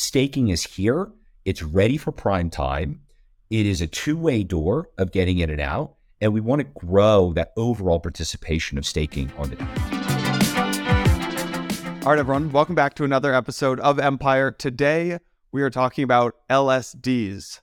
staking is here. It's ready for prime time. It is a two way door of getting in and out. And we want to grow that overall participation of staking on the. All right, everyone, welcome back to another episode of Empire. Today, we are talking about LSDs.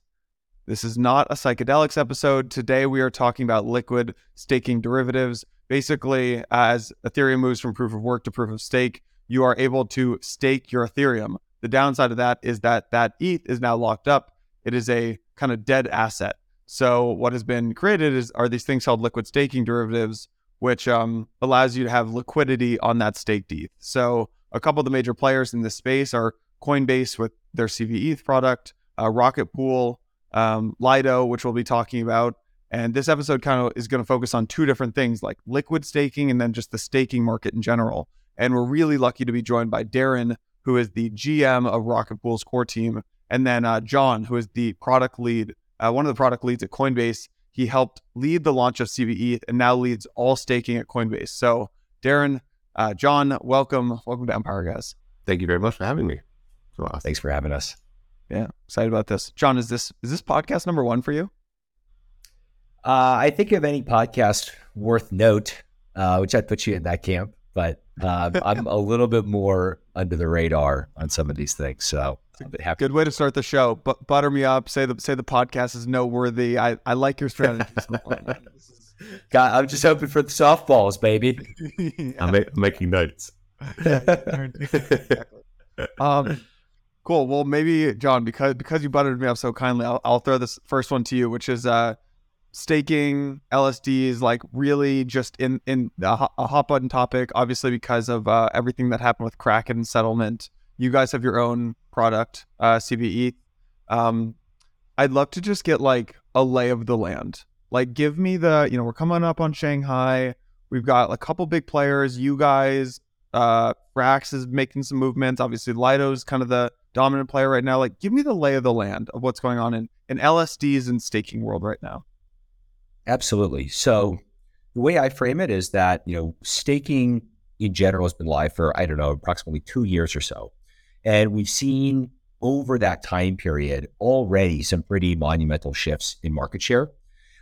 This is not a psychedelics episode. Today, we are talking about liquid staking derivatives. Basically, as Ethereum moves from proof of work to proof of stake, you are able to stake your Ethereum. The downside of that is that that ETH is now locked up. It is a kind of dead asset. So what has been created is are these things called liquid staking derivatives, which um, allows you to have liquidity on that staked ETH. So a couple of the major players in this space are Coinbase with their CBETH product, uh, Rocket Pool, um, Lido, which we'll be talking about. And this episode kind of is going to focus on two different things like liquid staking and then just the staking market in general. And we're really lucky to be joined by Darren, who is the GM of Rocket Pool's core team, and then uh, John, who is the product lead, uh, one of the product leads at Coinbase. He helped lead the launch of CVE and now leads all staking at Coinbase. So, Darren, uh, John, welcome, welcome to Empire, guys. Thank you very much for having me. Awesome. Thanks for having us. Yeah, excited about this. John, is this is this podcast number one for you? Uh, I think of any podcast worth note, uh, which I'd put you in that camp but uh, I'm a little bit more under the radar on some of these things. So happy. Good way to start the show. But butter me up. Say the say the podcast is noteworthy. I, I like your strategy. God, I'm just hoping for the softballs, baby. yeah. I'm, ma- making notes. um, cool. Well, maybe John, because because you buttered me up so kindly, I'll, I'll throw this first one to you, which is uh, staking LSD is like really just in in a, a hot button topic. Obviously, because of uh, everything that happened with Kraken settlement, you guys have your own product, uh, CVE. Um, I'd love to just get like a lay of the land. Like, give me the you know we're coming up on Shanghai. We've got a couple big players. You guys, uh, Frax is making some movements. Obviously, Lido's kind of the dominant player right now. Like, give me the lay of the land of what's going on in in LSDs and staking world right now. Absolutely. So the way I frame it is that, you know, staking in general has been live for, I don't know, approximately two years or so. And we've seen over that time period already some pretty monumental shifts in market share.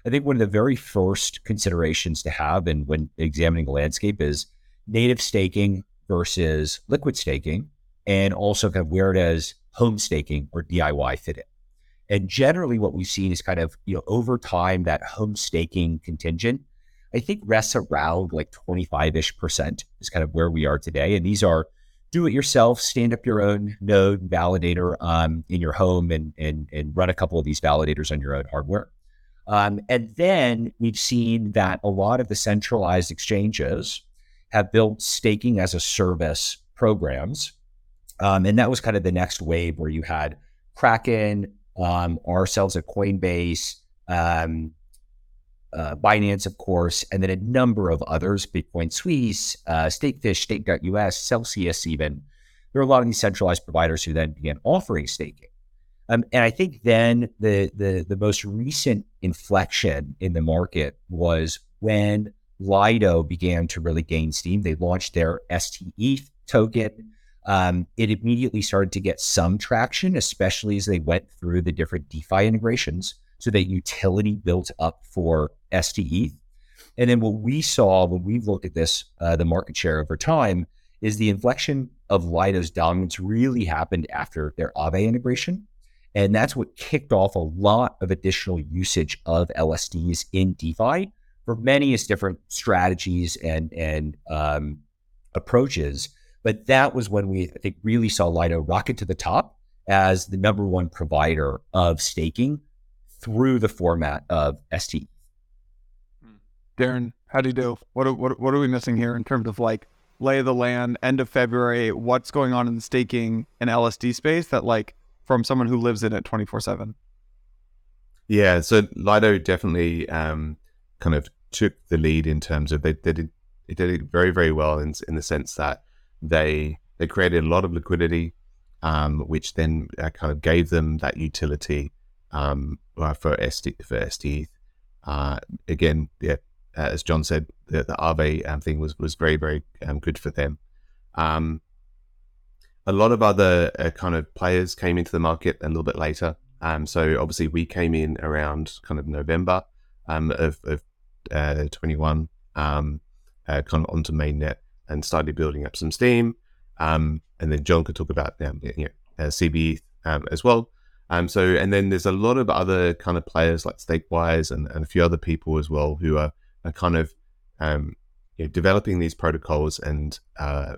I think one of the very first considerations to have and when examining the landscape is native staking versus liquid staking, and also kind of where does home staking or DIY fit in. And generally, what we've seen is kind of, you know, over time, that home staking contingent, I think rests around like 25 ish percent is kind of where we are today. And these are do it yourself, stand up your own node validator um, in your home and, and, and run a couple of these validators on your own hardware. Um, and then we've seen that a lot of the centralized exchanges have built staking as a service programs. Um, and that was kind of the next wave where you had Kraken, um, ourselves at Coinbase, um, uh, Binance, of course, and then a number of others, Bitcoin Suisse, uh, Stakefish, Stake.us, Celsius, even. There are a lot of these centralized providers who then began offering staking. Um, and I think then the, the the most recent inflection in the market was when Lido began to really gain steam. They launched their STETH token um, it immediately started to get some traction, especially as they went through the different DeFi integrations. So that utility built up for STETH. And then what we saw when we looked at this, uh, the market share over time, is the inflection of Lido's dominance really happened after their Aave integration. And that's what kicked off a lot of additional usage of LSDs in DeFi for many different strategies and, and um, approaches. But that was when we, I think, really saw Lido rocket to the top as the number one provider of staking through the format of ST. Hmm. Darren, how do you do? What are, what, what are we missing here in terms of like lay of the land, end of February, what's going on in the staking and LSD space that like from someone who lives in it 24 7? Yeah, so Lido definitely um, kind of took the lead in terms of they, they did it did it very very well in in the sense that they they created a lot of liquidity, um, which then uh, kind of gave them that utility um, uh, for ST for ST. Uh, again, yeah, uh, as John said, the, the Aave um, thing was was very very um, good for them. Um, a lot of other uh, kind of players came into the market a little bit later. Um, so obviously we came in around kind of November of, of uh, 21, um, uh, kind of onto mainnet and started building up some steam. Um, and then John could talk about um, you know, uh, CBE um, as well. Um, so and then there's a lot of other kind of players like StakeWise and, and a few other people as well who are, are kind of um, you know, developing these protocols and uh,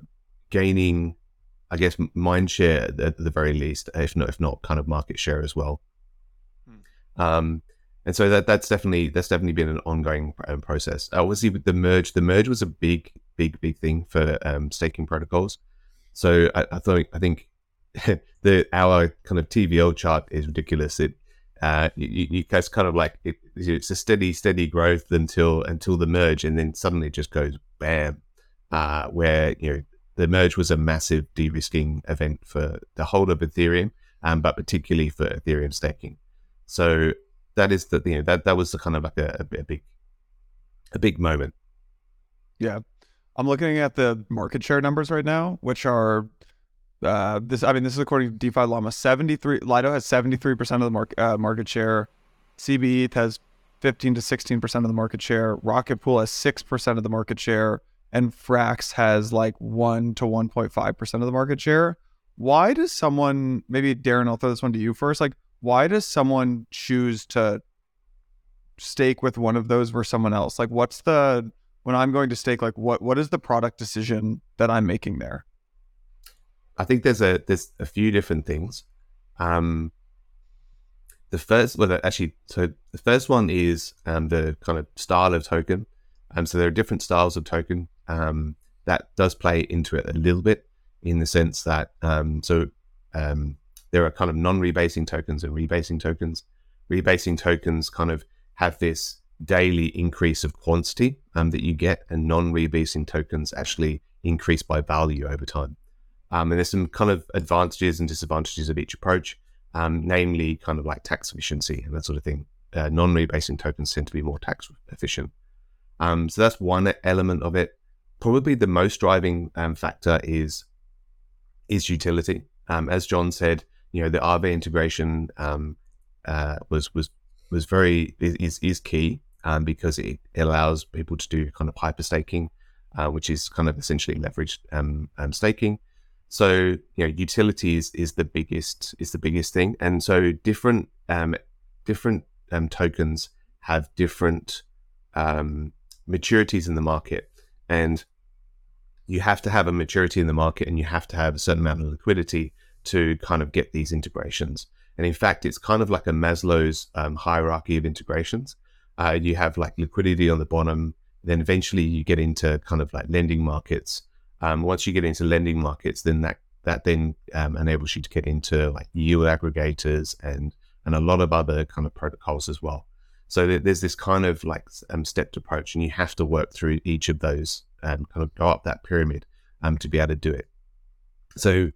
gaining, I guess, mind share at, at, the very least, if not if not kind of market share as well. Hmm. Um, and so that that's definitely that's definitely been an ongoing process. Obviously, with the merge, the merge was a big, big, big thing for um, staking protocols. So I, I thought I think the our kind of TVL chart is ridiculous. It uh, you, you guys kind of like it, it's a steady, steady growth until until the merge, and then suddenly it just goes bam. Uh, where you know the merge was a massive de-risking event for the whole of Ethereum, um, but particularly for Ethereum staking. So that is the you know that that was the kind of like a, a, a big a big moment. Yeah, I'm looking at the market share numbers right now, which are uh, this. I mean, this is according to DeFi Llama. 73 Lido has 73 percent of the market uh, market share. CBETH has 15 to 16 percent of the market share. Rocket Pool has six percent of the market share, and Frax has like one to 1.5 percent of the market share. Why does someone? Maybe Darren, I'll throw this one to you first. Like, why does someone choose to stake with one of those versus someone else? Like, what's the when I'm going to stake? Like, what what is the product decision that I'm making there? I think there's a there's a few different things. Um, the first, well, actually, so the first one is um, the kind of style of token. Um, so there are different styles of token. Um, that does play into it a little bit in the sense that um, so um, there are kind of non-rebasing tokens and rebasing tokens. Rebasing tokens kind of have this daily increase of quantity um, that you get, and non-rebasing tokens actually increase by value over time. Um, and there's some kind of advantages and disadvantages of each approach, um, namely kind of like tax efficiency and that sort of thing. Uh, non-rebasing tokens tend to be more tax efficient. Um, so that's one element of it. Probably the most driving um, factor is is utility. Um, as John said, you know the Aave integration uh, was was was very is is key because it allows people to do kind of hyper staking, uh, which is kind of essentially leveraged staking. So you know, utilities is the biggest is the biggest thing, and so different um, different um, tokens have different um, maturities in the market, and you have to have a maturity in the market, and you have to have a certain amount of liquidity to kind of get these integrations. And in fact, it's kind of like a Maslow's um, hierarchy of integrations. Uh, you have like liquidity on the bottom, then eventually you get into kind of like lending markets um, once you get into lending markets, then that that then um, enables you to get into like yield aggregators and and a lot of other kind of protocols as well. So there's this kind of like um, stepped approach, and you have to work through each of those and kind of go up that pyramid um, to be able to do it. So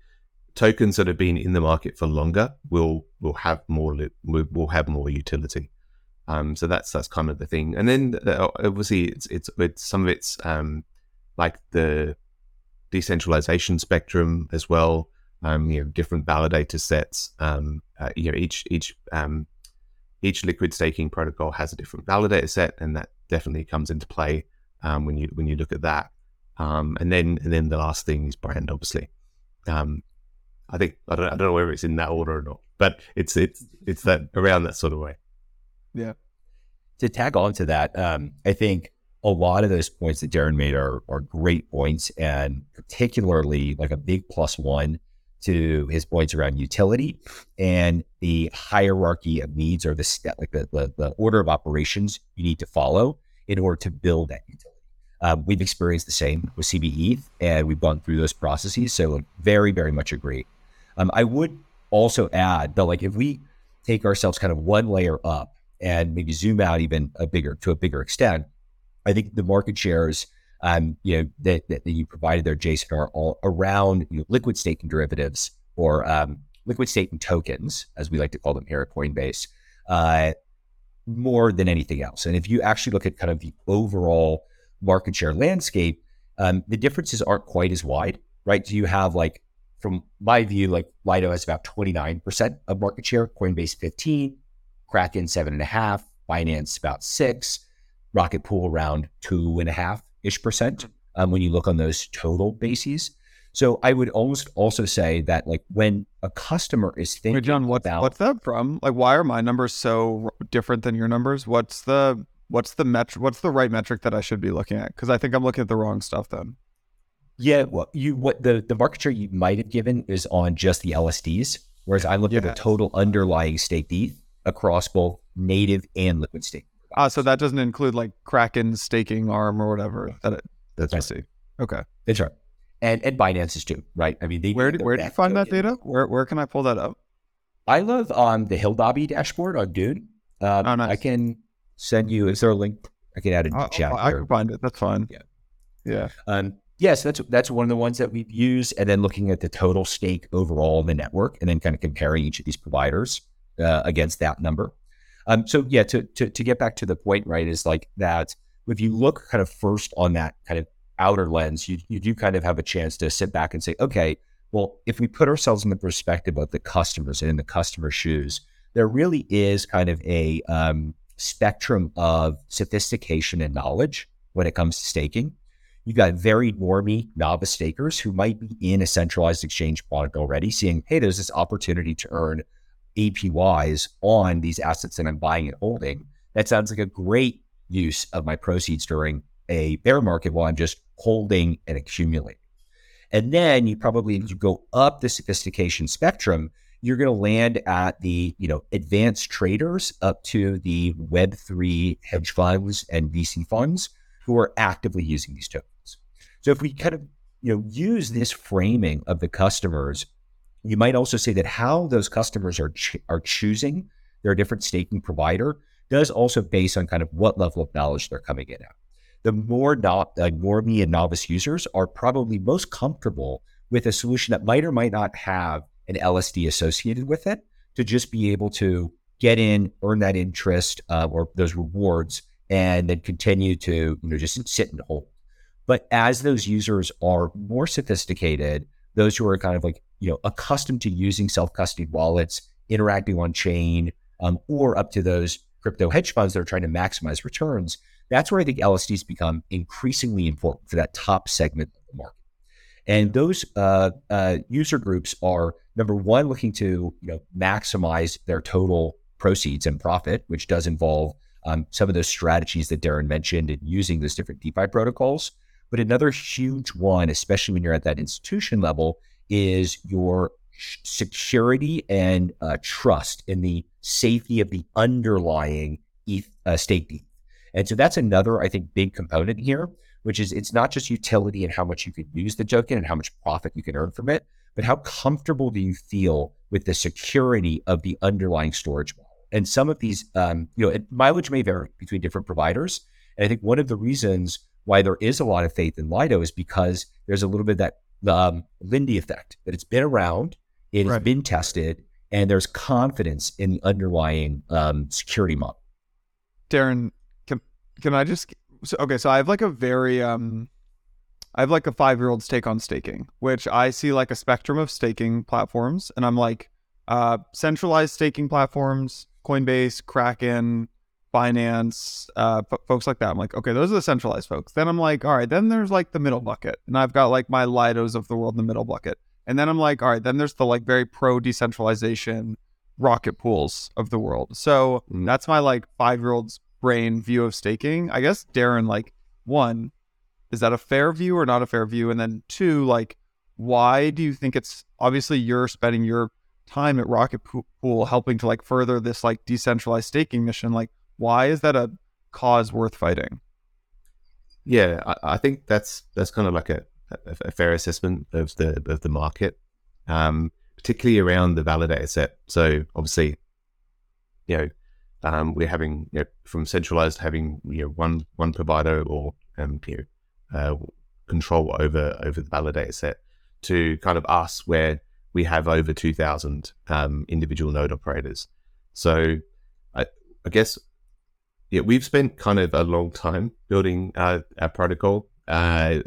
tokens that have been in the market for longer will will have more will have more utility. Um, so that's that's kind of the thing. And then uh, obviously it's it's, it's some of it's um, like the decentralization spectrum as well. Um, you know, different validator sets. Um, uh, you know, each each um, each liquid staking protocol has a different validator set, and that definitely comes into play um, when you when you look at that. Um, and then and then the last thing is brand, obviously. Um, I think I don't I don't know whether it's in that order or not, but it's it's it's that around that sort of way. Yeah. To tag on to that, um, I think a lot of those points that Darren made are, are great points, and particularly like a big plus one to his points around utility and the hierarchy of needs or the step, like the, the, the order of operations you need to follow in order to build that utility. Um, we've experienced the same with CBE, and we've gone through those processes. So very, very much agree. Um, I would also add that, like, if we take ourselves kind of one layer up and maybe zoom out even a bigger to a bigger extent, I think the market shares, um, you know, that, that, you provided there, Jason, are all around you know, liquid staking derivatives or um, liquid staking tokens, as we like to call them here at Coinbase, uh, more than anything else. And if you actually look at kind of the overall market share landscape, um, the differences aren't quite as wide, right? So you have like from my view, like Lido has about 29% of market share, Coinbase 15, Kraken seven and a half, Binance about six, Rocket Pool around two and a half ish percent um, when you look on those total bases. So I would almost also say that like when a customer is thinking John, what's about what's that from? Like, why are my numbers so different than your numbers? What's the what's the metric? What's the right metric that I should be looking at? Because I think I'm looking at the wrong stuff. Then yeah, well, you what the the market share you might have given is on just the LSDs, whereas I look at the total underlying stake ETH across both native and liquid stake. ah, so that doesn't include like Kraken staking arm or whatever. That it, That's I right. see. Okay, That's right. And and Binance's too, right? I mean, they where do where do you find that data? Where where can I pull that up? I love on the hildobby dashboard on Dune. Um, Oh, nice. I can send you. Is there a link? I can add it in the Oh, chat. I can find it. That's fine. Yeah. yeah. Um, yes, that's that's one of the ones that we've used, and then looking at the total stake overall in the network, and then kind of comparing each of these providers uh, against that number. Um, so yeah, to, to to get back to the point, right, is like that. If you look kind of first on that kind of outer lens, you you do kind of have a chance to sit back and say, okay, well, if we put ourselves in the perspective of the customers and in the customer shoes, there really is kind of a um, spectrum of sophistication and knowledge when it comes to staking. You've got very normy novice stakers who might be in a centralized exchange product already, seeing, hey, there's this opportunity to earn APYs on these assets that I'm buying and holding. That sounds like a great use of my proceeds during a bear market while I'm just holding and accumulating. And then you probably, as you go up the sophistication spectrum, you're going to land at the you know advanced traders up to the Web three hedge funds and VC funds who are actively using these tokens. So if we kind of you know use this framing of the customers, you might also say that how those customers are ch- are choosing their different staking provider does also base on kind of what level of knowledge they're coming in at. The more no- uh, normie and novice users are probably most comfortable with a solution that might or might not have an LSD associated with it to just be able to get in, earn that interest uh, or those rewards, and then continue to you know just sit and hold. But as those users are more sophisticated, those who are kind of like you know accustomed to using self-custody wallets, interacting on chain, um, or up to those crypto hedge funds that are trying to maximize returns, that's where I think LSDs become increasingly important for that top segment of the market. And those uh, uh, user groups are number one looking to you know maximize their total proceeds and profit, which does involve um, some of those strategies that Darren mentioned in using those different DeFi protocols. But another huge one, especially when you're at that institution level, is your security and uh, trust in the safety of the underlying ETH, uh, staked ETH. And so that's another, I think, big component here, which is it's not just utility and how much you can use the token and how much profit you can earn from it, but how comfortable do you feel with the security of the underlying storage model? And some of these, um, you know, mileage may vary between different providers. And I think one of the reasons why there is a lot of faith in Lido is because there's a little bit of that um, Lindy effect that it's been around, it has Right. been tested, and there's confidence in the underlying um, security model. Darren, can can I just so, okay? So I have like a very um, I have like a five year old's take on staking, which I see like a spectrum of staking platforms, and I'm like, uh, centralized staking platforms, Coinbase, Kraken, Binance, uh, f- folks like that. I'm like, okay, those are the centralized folks. Then I'm like, all right, then there's like the middle bucket, and I've got like my Lidos of the world in the middle bucket, and then I'm like, all right, then there's the like very pro decentralization rocket pools of the world. So Mm. that's my like five year old's brain view of staking. I guess Darren, like, one, is that a fair view or not a fair view? And then two, like, why do you think it's obviously you're spending your time at Rocket Pool helping to like further this like decentralized staking mission? Like, why is that a cause worth fighting? Yeah, I, I think that's that's kind of like a, a, a fair assessment of the of the market, um, particularly around the validator set. So obviously, you know, um, we're having you know, from centralized having you know one one provider or um, you know, uh, control over over the validator set to kind of us where we have over two thousand um, individual node operators. So I, I guess yeah, we've spent kind of a long time building uh, our protocol. Uh,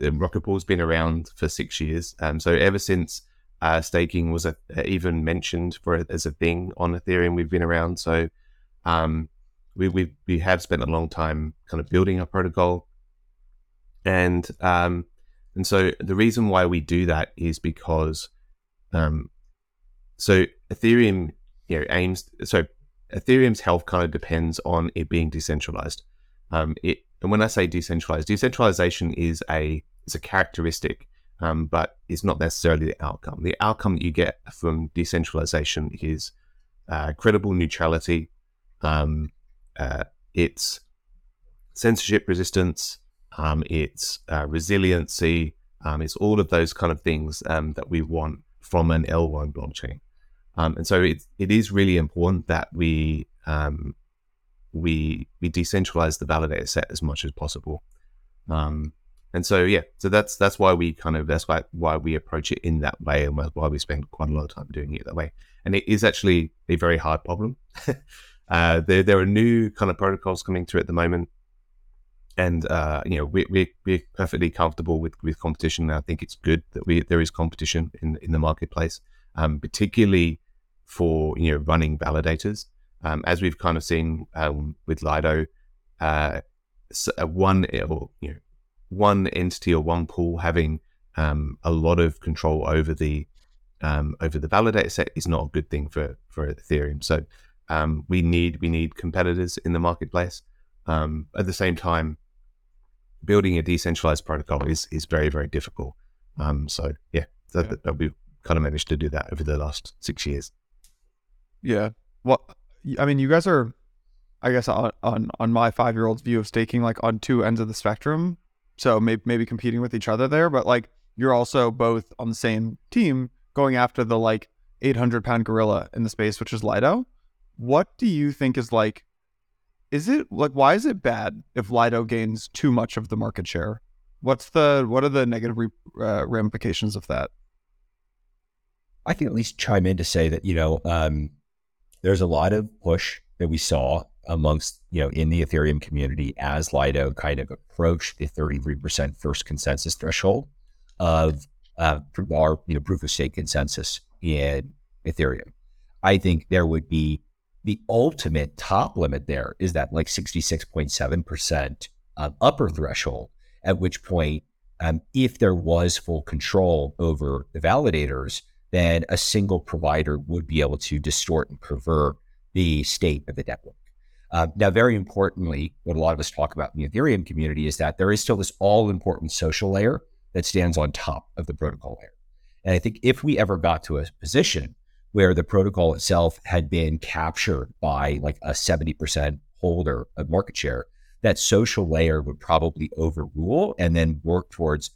Pool's been around for six years. Um, so ever since uh, staking was a, even mentioned for as a thing on Ethereum. We've been around, so um, we, we we have spent a long time kind of building our protocol, and um, and so the reason why we do that is because um, so Ethereum you know aims so Ethereum's health kind of depends on it being decentralized. Um, it and when I say decentralized, decentralization is a is a characteristic, um, but it's not necessarily the outcome. The outcome that you get from decentralization is uh, credible neutrality. Um, uh, it's censorship resistance. Um, it's uh, resiliency. Um, it's all of those kind of things um, that we want from an L1 blockchain. Um, and so it, it is really important that we um, we we decentralize the validator set as much as possible. Um, and so yeah, so that's that's why we kind of that's why why we approach it in that way, and why we spend quite a lot of time doing it that way. And it is actually a very hard problem. uh, there there are new kind of protocols coming through at the moment, and uh, you know we, we we're perfectly comfortable with with competition. I think it's good that we there is competition in in the marketplace, um, particularly for you know running validators. Um, as we've kind of seen um, with Lido, uh, uh one or you know one entity or one pool having um, a lot of control over the um, over the validator set is not a good thing for for Ethereum. So um, we need we need competitors in the marketplace. Um, at the same time, building a decentralized protocol is is very very difficult. so yeah, that, that we've kind of managed to do that over the last six years. Yeah. Well, I mean, you guys are, I guess, on on, on my five year old's view of staking, like on two ends of the spectrum. So maybe maybe competing with each other there, but like you're also both on the same team going after the like 800 pound gorilla in the space, which is Lido. What do you think is like? Is it like why is it bad if Lido gains too much of the market share? What's the what are the negative re, uh, ramifications of that? I can at least chime in to say that you know um, there's a lot of push that we saw amongst, you know, in the Ethereum community as Lido kind of approached the 33% first consensus threshold of uh, our, you know, proof of stake consensus in Ethereum. I think there would be the ultimate top limit there is that like 66.7% um, upper threshold, at which point, um, if there was full control over the validators, then a single provider would be able to distort and pervert the state of the network. Uh, now, very importantly, what a lot of us talk about in the Ethereum community is that there is still this all important social layer that stands on top of the protocol layer. And I think if we ever got to a position where the protocol itself had been captured by like a 70% holder of market share, that social layer would probably overrule and then work towards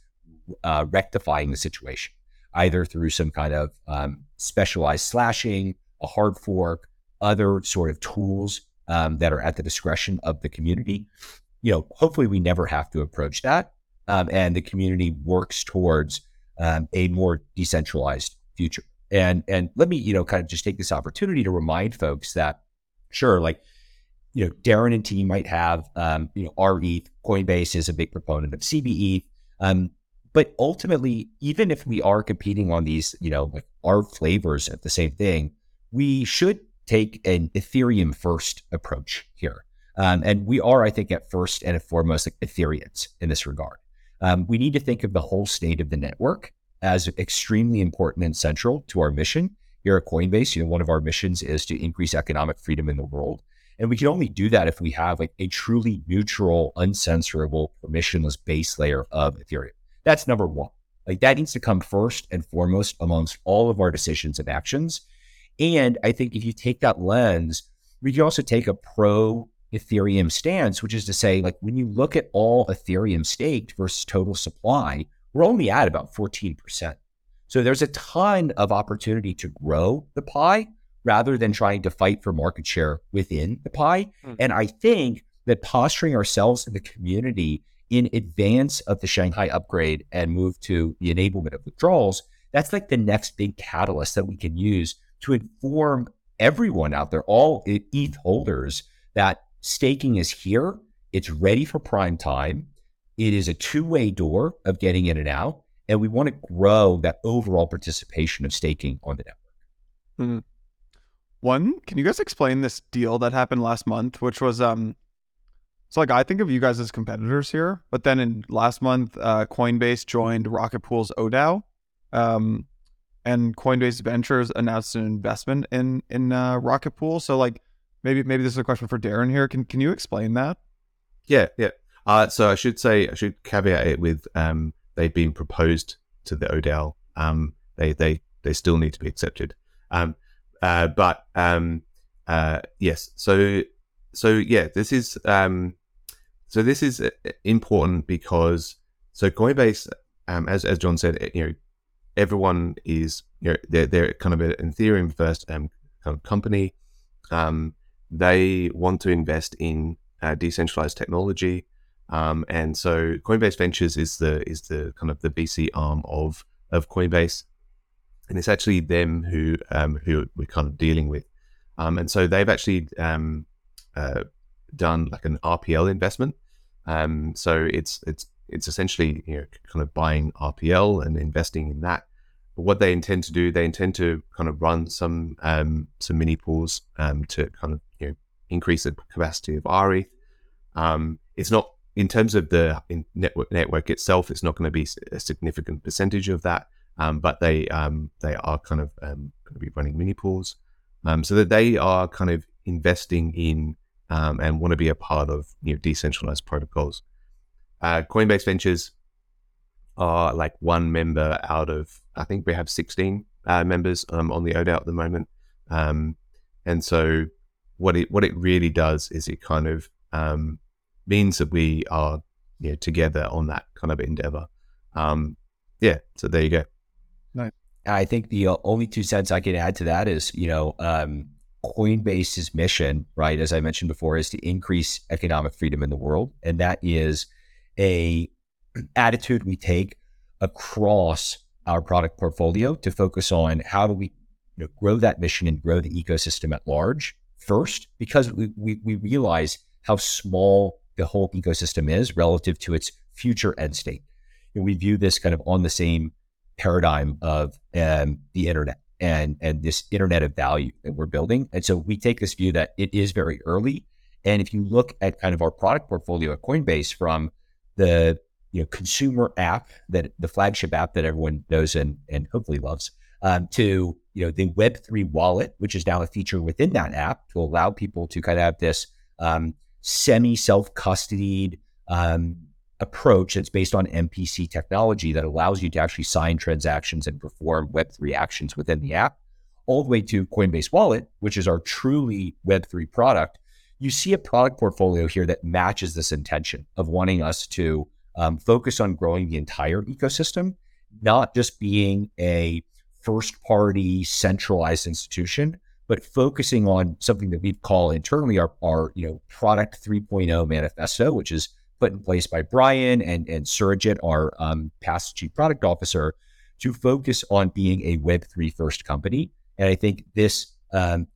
uh, rectifying the situation either through some kind of um, specialized slashing, a hard fork, other sort of tools um, that are at the discretion of the community. You know, hopefully we never have to approach that, um, and the community works towards um, a more decentralized future. And and let me you know kind of just take this opportunity to remind folks that sure, like you know, Darren and team might have um, you know RETH. Coinbase is a big proponent of CBE. Um, but ultimately, even if we are competing on these, you know, like our flavors at the same thing, we should take an Ethereum first approach here. Um, and we are, I think, at first and foremost like Ethereans in this regard. Um, we need to think of the whole state of the network as extremely important and central to our mission here at Coinbase. You know, one of our missions is to increase economic freedom in the world. And we can only do that if we have like a truly neutral, uncensorable, permissionless base layer of Ethereum. That's number one. Like that needs to come first and foremost amongst all of our decisions and actions. And I think if you take that lens, we can also take a pro Ethereum stance, which is to say, like when you look at all Ethereum staked versus total supply, we're only at about 14%. So there's a ton of opportunity to grow the pie rather than trying to fight for market share within the pie. Mm. And I think that posturing ourselves in the community in advance of the Shanghai upgrade and move to the enablement of withdrawals, that's like the next big catalyst that we can use to inform everyone out there, all ETH holders, that staking is here. It's ready for prime time. It is a two way door of getting in and out. and we want to grow that overall participation of staking on the network. One, can you guys explain this deal that happened last month, which was um so like I think of you guys as competitors here, but then in last month, uh, Coinbase joined Rocket Pool's ODAO, um, and Coinbase Ventures announced an investment in in uh, Rocket Pool. So like maybe maybe this is a question for Darren here. Can can you explain that? Yeah, yeah. Uh, so I should say I should caveat it with um, they've been proposed to the ODAO. Um, they they they still need to be accepted. Um, uh, but um, uh, yes, so so yeah, this is um, so this is uh, important because so Coinbase, um, as as John said, you know, everyone is you know they're they're kind of an Ethereum first um kind of company. Um, they want to invest in uh, decentralized technology. Um, and so Coinbase Ventures is the is the kind of the VC arm of of Coinbase, and it's actually them who um, who we're kind of dealing with. Um, and so they've actually uh, done like an RPL investment. Um, so it's it's it's essentially you know kind of buying RPL and investing in that. But what they intend to do, they intend to kind of run some um, some mini pools um, to kind of you know increase the capacity of RE. Um, it's not in terms of the network network itself. It's not going to be a significant percentage of that, um, but they um, they are kind of um, going to be running mini pools, so that they are kind of investing in um, and want to be a part of you know decentralized protocols. Uh, Coinbase Ventures are like one member out of I think we have 16 uh, members um, on the ODAO at the moment, um, and so what it what it really does is it kind of um, means that we are you know, together on that kind of endeavor. Um, yeah, so there you go. Nice. I think the uh, only two cents I can add to that is, you know, um, Coinbase's mission, right, as I mentioned before, is to increase economic freedom in the world, and that is a attitude we take across our product portfolio to focus on how do we you know, grow that mission and grow the ecosystem at large first, because we, we, we realize how small the whole ecosystem is relative to its future end state. And we view this kind of on the same paradigm of um, the internet and and this internet of value that we're building. And so we take this view that it is very early. And if you look at kind of our product portfolio at Coinbase from the you know consumer app that the flagship app that everyone knows and and hopefully loves um, to you know the Web three wallet, which is now a feature within that app to allow people to kind of have this um, semi self custodied um, approach that's based on MPC technology that allows you to actually sign transactions and perform Web3 actions within the app, all the way to Coinbase Wallet, which is our truly Web3 product. You see a product portfolio here that matches this intention of wanting us to um, focus on growing the entire ecosystem, not just being a first party centralized institution, but focusing on something that we call internally our, our you know product 3.0 manifesto, which is put in place by Brian and, and Surojit, our um, past chief product officer, to focus on being a Web3 first company. And I think this um,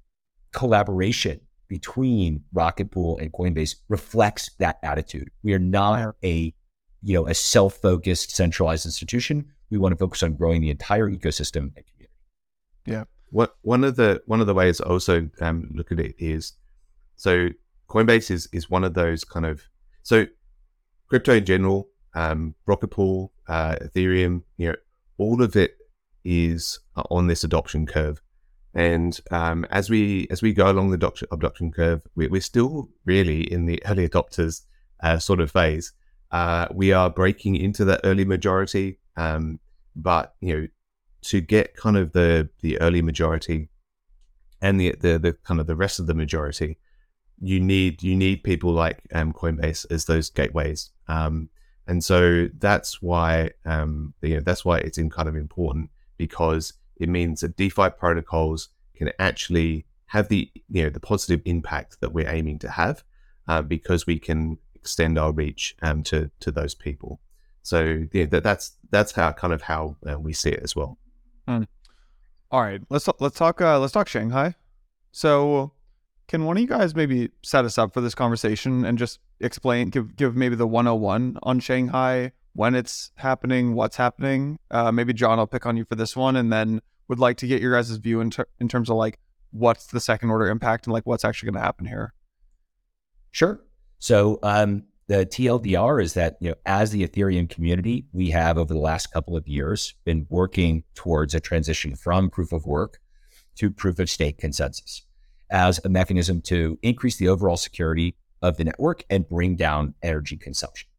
collaboration between Rocket Pool and Coinbase reflects that attitude. We are not a you know a self-focused centralized institution. We want to focus on growing the entire ecosystem and community. Yeah. What one of the one of the ways I also um, look at it is so Coinbase is is one of those kind of so crypto in general, um, Rocket Pool, uh, Ethereum, you know, all of it is on this adoption curve. And um, as we as we go along the adoption, curve, we, are still really in the early adopters uh, sort of phase. Uh, we are breaking into the early majority, um, but you know, to get kind of the the early majority and the, the the kind of the rest of the majority, you need you need people like um, Coinbase as those gateways, um, and so that's why um, you know that's why it's in kind of important because it means that DeFi protocols can actually have the you know the positive impact that we're aiming to have uh, because we can extend our reach um, to to those people. So yeah, that, that's that's how kind of how uh, we see it as well. Mm. All right, let's let's talk uh, let's talk Shanghai. So can one of you guys maybe set us up for this conversation and just explain, give give maybe the 101 on Shanghai, when it's happening, what's happening. Uh, maybe John, I'll pick on you for this one, and then would like to get your guys' view in, ter- in terms of like what's the second order impact and like what's actually going to happen here. Sure. So um, the TLDR is that you know as the Ethereum community, we have over the last couple of years been working towards a transition from proof of work to proof of stake consensus as a mechanism to increase the overall security of the network and bring down energy consumption.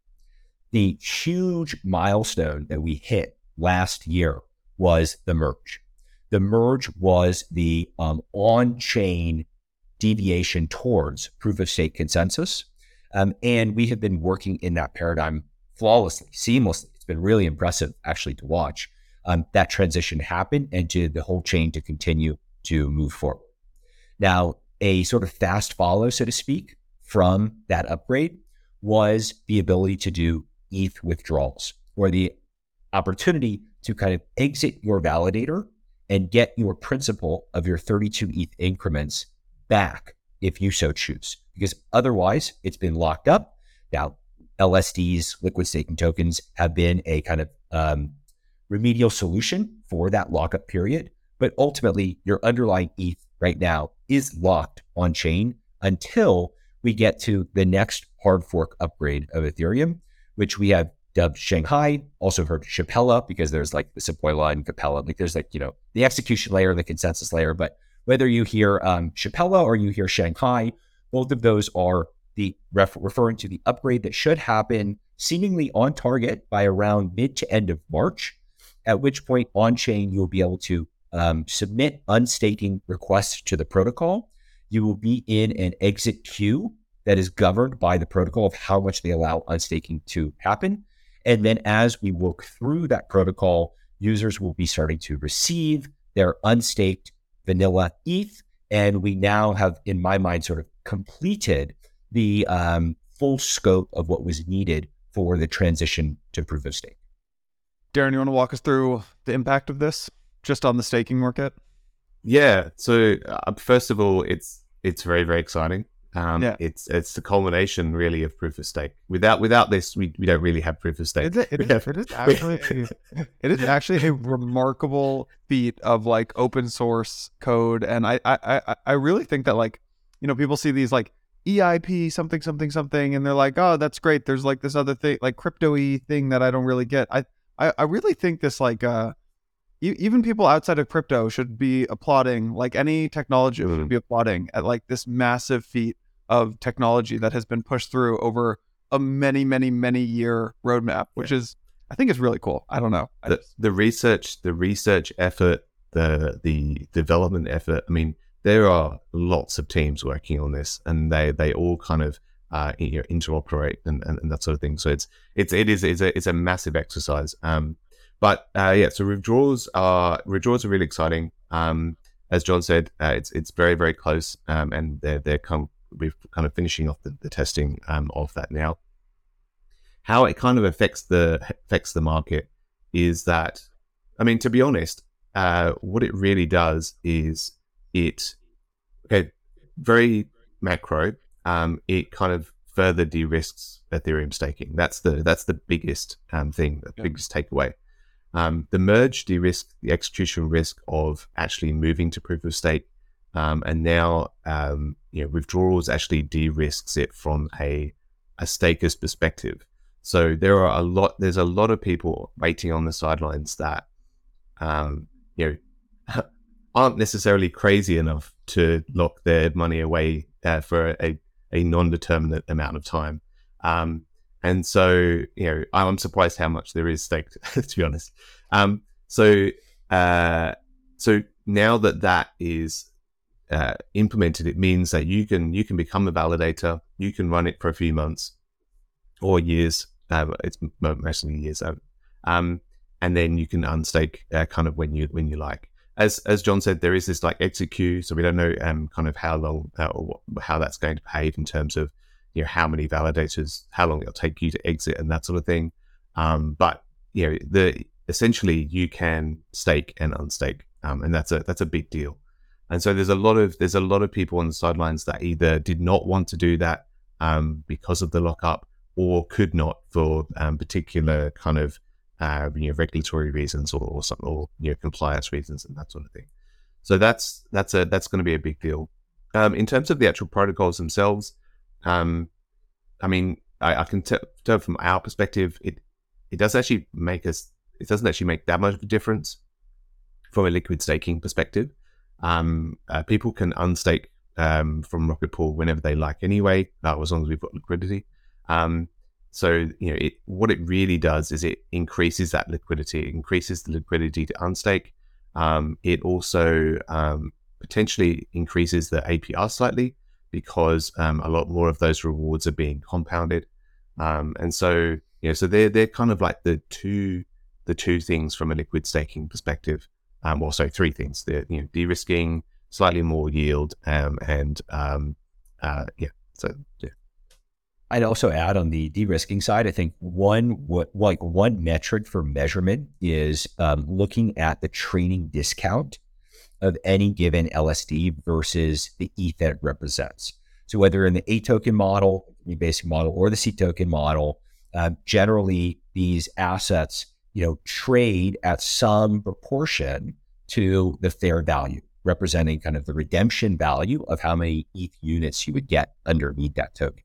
The huge milestone that we hit last year was the merge. The merge was the um, on chain deviation towards proof of stake consensus. Um, and we have been working in that paradigm flawlessly, seamlessly. It's been really impressive actually to watch um, that transition happen and to the whole chain to continue to move forward. Now, a sort of fast follow, so to speak, from that upgrade was the ability to do ETH withdrawals or the opportunity to kind of exit your validator and get your principal of your 32 ETH increments back if you so choose, because otherwise it's been locked up. Now, LSDs, liquid staking tokens, have been a kind of um, remedial solution for that lockup period. But ultimately, your underlying ETH right now is locked on chain until we get to the next hard fork upgrade of Ethereum, which we have dubbed Shanghai, also heard Shapella, because there's like the Sepolia and Capella. Like there's like, you know, the execution layer, the consensus layer. But whether you hear um, Shapella or you hear Shanghai, both of those are the ref- referring to the upgrade that should happen seemingly on target by around mid to end of March, at which point on chain you'll be able to um, submit unstaking requests to the protocol. You will be in an exit queue that is governed by the protocol of how much they allow unstaking to happen. And then as we work through that protocol, users will be starting to receive their unstaked vanilla ETH. And we now have, in my mind, sort of completed the um, full scope of what was needed for the transition to proof of stake. Darren, you want to walk us through the impact of this just on the staking market? Yeah. So uh, first of all, it's it's very very exciting. Um, Yeah. It's it's the culmination really of proof of stake. Without without this, we, we don't really have proof of stake. It is, it have- it is actually a, it is actually a remarkable feat of like open source code, and I I I- I really think that like you know people see these like EIP something something something, and they're like, oh, that's great. There's like this other thing like crypto y thing that I don't really get. I I, I really think this like uh even people outside of crypto should be applauding like any technology should Mhm. be applauding at like this massive feat of technology that has been pushed through over a many many many year roadmap which is i think is really cool. I don't know. I the, just- the research the research effort the the development effort i mean there are lots of teams working on this and they they all kind of uh, you know, interoperate and, and, and that sort of thing. So it's it's it is it's a, it's a massive exercise. Um but uh, yeah so withdrawals are withdrawals are really exciting um as john said uh, it's it's very very close um and they're they're come we're kind of finishing off the, the testing um of that now how it kind of affects the affects the market is that I mean to be honest, uh, what it really does is it okay very macro. Um, it kind of further de-risks Ethereum staking. That's the that's the biggest um, thing, the Yeah. biggest takeaway. Um, the merge de-risk the execution risk of actually moving to proof of stake, um, and now um, you know withdrawals actually de-risks it from a a staker's perspective. So there are a lot. There's a lot of people waiting on the sidelines that, um, you know, aren't necessarily crazy enough to lock their money away uh, for a, a non-determinate amount of time. Um, and so, you know, I'm surprised how much there is staked, to be honest. Um, so, uh, so now that that is uh, implemented, it means that you can you can become a validator. You can run it for a few months or years. Uh, it's mostly years out. Um, and then you can unstake uh, kind of when you when you like. As as John said, there is this like execute, so we don't know um, kind of how long uh, or how that's going to behave in terms of you know how many validators, how long it'll take you to exit, and that sort of thing. Um, but you know the essentially you can stake and unstake, um, and that's a that's a big deal. And so there's a lot of there's a lot of people on the sidelines that either did not want to do that um, because of the lockup, or could not for um, particular kind of uh, you know regulatory reasons or or, some, or you know compliance reasons and that sort of thing. So that's that's a that's going to be a big deal. Um, in terms of the actual protocols themselves, um, I mean, I, I can t- tell from our perspective, it it does actually make us. It doesn't actually make that much of a difference from a liquid staking perspective. Um, uh, people can unstake um, from Rocket Pool whenever they like anyway, uh, as long as we've got liquidity. Um, so you know, it, what it really does is it increases that liquidity. It increases the liquidity to unstake. Um, it also um, potentially increases the APR slightly because um, a lot more of those rewards are being compounded. Um, and so know, so they're they're kind of like the two the two things from a liquid staking perspective. Um, well, sorry, three things. They're you know de-risking, slightly more yield, um, and um, uh, yeah. So yeah. I'd also add on the de-risking side. I think one what like one metric for measurement is um, looking at the trading discount of any given LSD versus the ETH that it represents. So whether in the A token model, the basic model, or the C token model, uh, generally these assets you know trade at some proportion to the fair value representing kind of the redemption value of how many ETH units you would get underneath that token.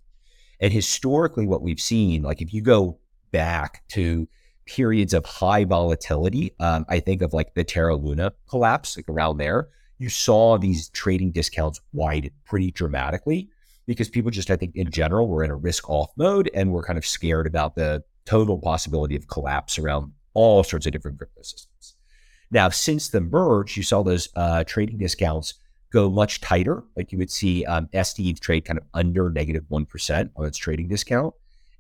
And historically, what we've seen, like if you go back to periods of high volatility, um, I think of like the Terra Luna collapse, like around there, you saw these trading discounts widen pretty dramatically because people just, I think, in general, were in a risk off mode and were kind of scared about the total possibility of collapse around all sorts of different crypto systems. Now, since the merge, you saw those uh, trading discounts go much tighter. Like you would see um, STETH trade kind of under negative 1 on its trading discount.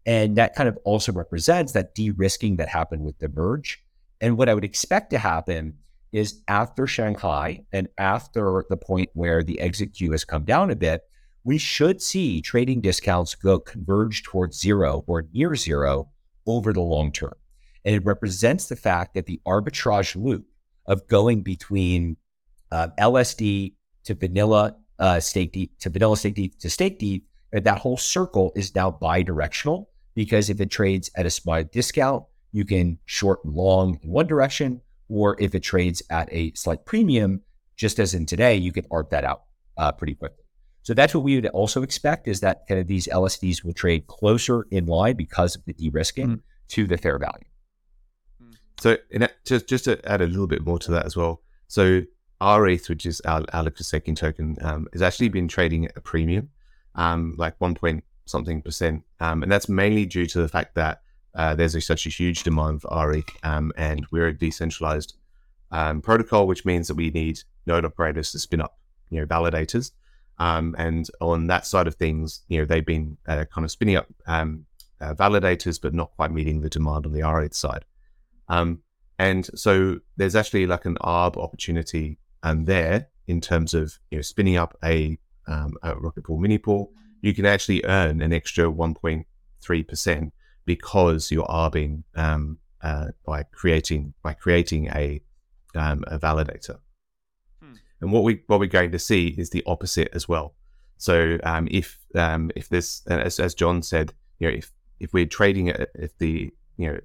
And that kind of also represents that de risking that happened with the merge. And what I would expect to happen is after Shanghai and after the point where the exit queue has come down a bit, we should see trading discounts go converge towards zero or near zero over the long term. And it represents the fact that the arbitrage loop of going between uh, LSD to vanilla uh, stake ETH to vanilla stake ETH to stake ETH, that whole circle is now bi-directional because if it trades at a small discount, you can short and long in one direction, or if it trades at a slight premium, just as in today, you can art that out uh, pretty quickly. So that's what we would also expect is that kind of these LSDs will trade closer in line because of the de-risking mm. to the fair value. So just just to add a little bit more to that as well. So RETH, which is our, our liquid staking token, um, has actually been trading at a premium, um, like one point something percent, um, and that's mainly due to the fact that uh, there's a, such a huge demand for RETH, um, and we're a decentralized um, protocol, which means that we need node operators to spin up, you know, validators. Um, and on that side of things, you know, they've been uh, kind of spinning up uh, validators, but not quite meeting the demand on the RETH side. Um, and so there's actually like an ARB opportunity um, there in terms of you know spinning up a, um, a rocket pool mini pool. You can actually earn an extra 1.3 percent because you're arbing um, uh, by creating by creating a um, a validator. Hmm. And what we what we're going to see is the opposite as well. So um, if um, if this as, as John said, you know, if if we're trading at if the you know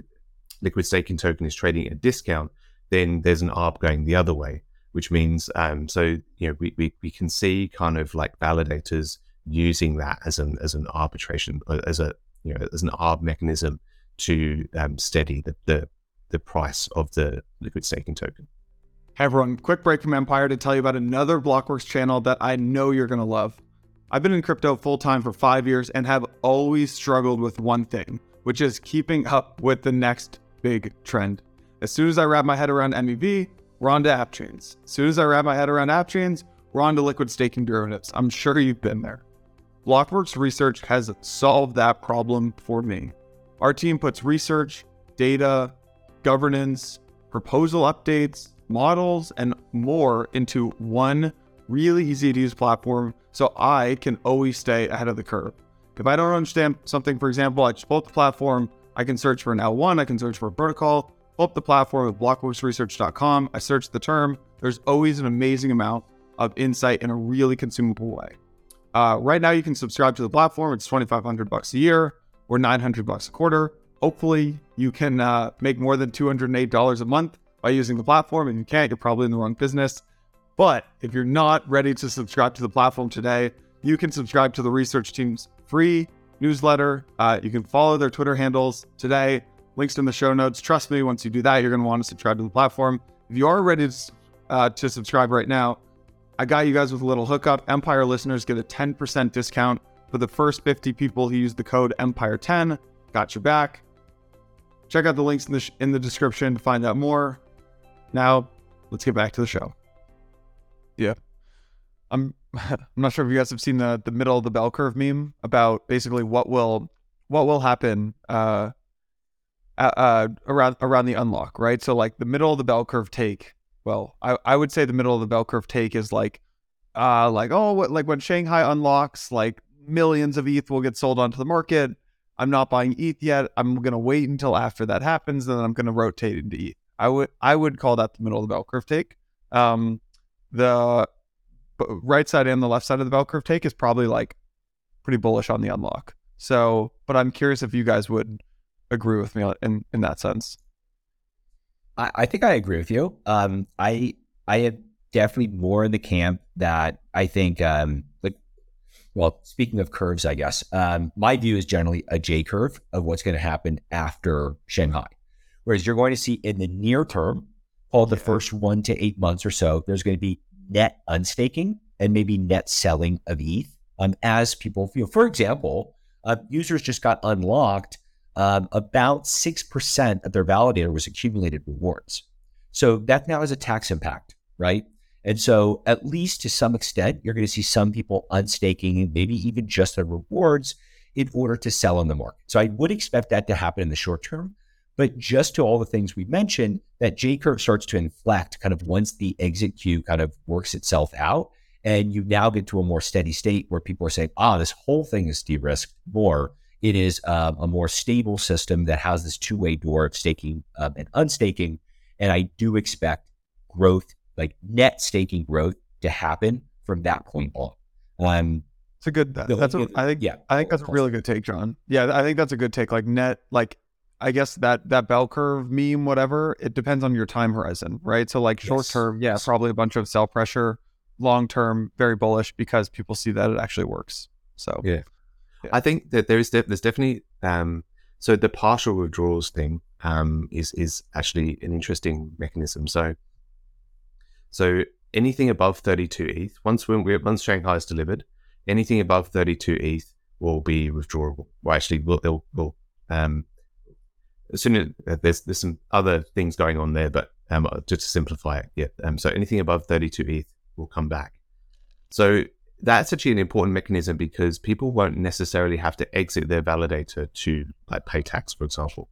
liquid staking token is trading at a discount, then there's an ARB going the other way, which means um, so you know we, we, we can see kind of like validators using that as an as an arbitration uh, as a you know as an ARB mechanism to um, steady the, the the price of the liquid staking token. Hey everyone, quick break from Empire to tell you about another Blockworks channel that I know you're to love. I've been in crypto full time for five years and have always struggled with one thing, which is keeping up with the next big trend. As soon as I wrap my head around MEV, we're on to app chains. As soon as I wrap my head around app chains, we're on to liquid staking derivatives. I'm sure you've been there. Blockworks research has solved that problem for me. Our team puts research, data, governance, proposal updates, models, and more into one really easy to use platform so I can always stay ahead of the curve. If I don't understand something, for example, I just pull up the platform, I can search for an L1, I can search for a protocol, pull up the platform at blockworksresearch.com. I search the term. There's always an amazing amount of insight in a really consumable way. Uh, right now, you can subscribe to the platform. It's 2,500 bucks a year. or 900 bucks a quarter. Hopefully, you can uh, make more than $208 a month by using the platform. And you can't, you're probably in the wrong business. But if you're not ready to subscribe to the platform today, you can subscribe to the research team's free newsletter. Uh, you can follow their Twitter handles today. Links in the show notes. Trust me, once you do that, you're going to want to subscribe to the platform. If you are ready to, uh, to subscribe right now, I got you guys with a little hookup. Empire listeners get a 10% discount for the first 50 people who use the code Empire10. Got your back. Check out the links in the, sh- in the description to find out more. Now, let's get back to the show. Yeah. I'm I'm not sure if you guys have seen the the middle of the bell curve meme about basically what will what will happen uh, uh around around the unlock, right? So like the middle of the bell curve take. Well, I, I would say the middle of the bell curve take is like uh like oh what like when Shanghai unlocks like millions of ETH will get sold onto the market. I'm not buying ETH yet. I'm gonna wait until after that happens, and then I'm gonna rotate into ETH. I would I would call that the middle of the bell curve take. Um, the right side and the left side of the bell curve take is probably like pretty bullish on the unlock. So, but I'm curious if you guys would agree with me in in that sense. I, I think I agree with you. Um, I I am definitely more in the camp that I think um, like well, speaking of curves, I guess um, my view is generally a J curve of what's going to happen after Shanghai. Whereas you're going to see in the near term, all the first one to eight months or so, there's going to be net unstaking and maybe net selling of ETH um, as people, know, for example, uh, users just got unlocked. Um, about 6% of their validator was accumulated rewards. So that now has a tax impact, right? And so, at least to some extent, you're going to see some people unstaking, maybe even just the rewards in order to sell on the market. So, I would expect that to happen in the short term. But just to all the things we mentioned, that J curve starts to inflect kind of once the exit queue kind of works itself out. And you now get to a more steady state where people are saying, ah, this whole thing is de risked more. It is um, a more stable system that has this two way door of staking um, and unstaking. And I do expect growth, like net staking growth, to happen from that point on. Um, it's a good. That, that's a, I think. Yeah, I think that's a really good take, John. Yeah, I think that's a good take. Like net, like I guess that that bell curve meme, whatever, it depends on your time horizon, right? So like short term, yeah, probably a bunch of sell pressure. Long term, very bullish because people see that it actually works. So yeah, I think that there is de- there's definitely um, so the partial withdrawals thing um, is is actually an interesting mechanism. So so anything above 32 ETH, once when we once Shanghai is delivered, anything above 32 ETH will be withdrawable. Well, actually, will will, will um, as soon as uh, there's there's some other things going on there, but um, just to simplify it, yeah. Um, so anything above 32 ETH will come back. So that's actually an important mechanism because people won't necessarily have to exit their validator to like pay tax, for example.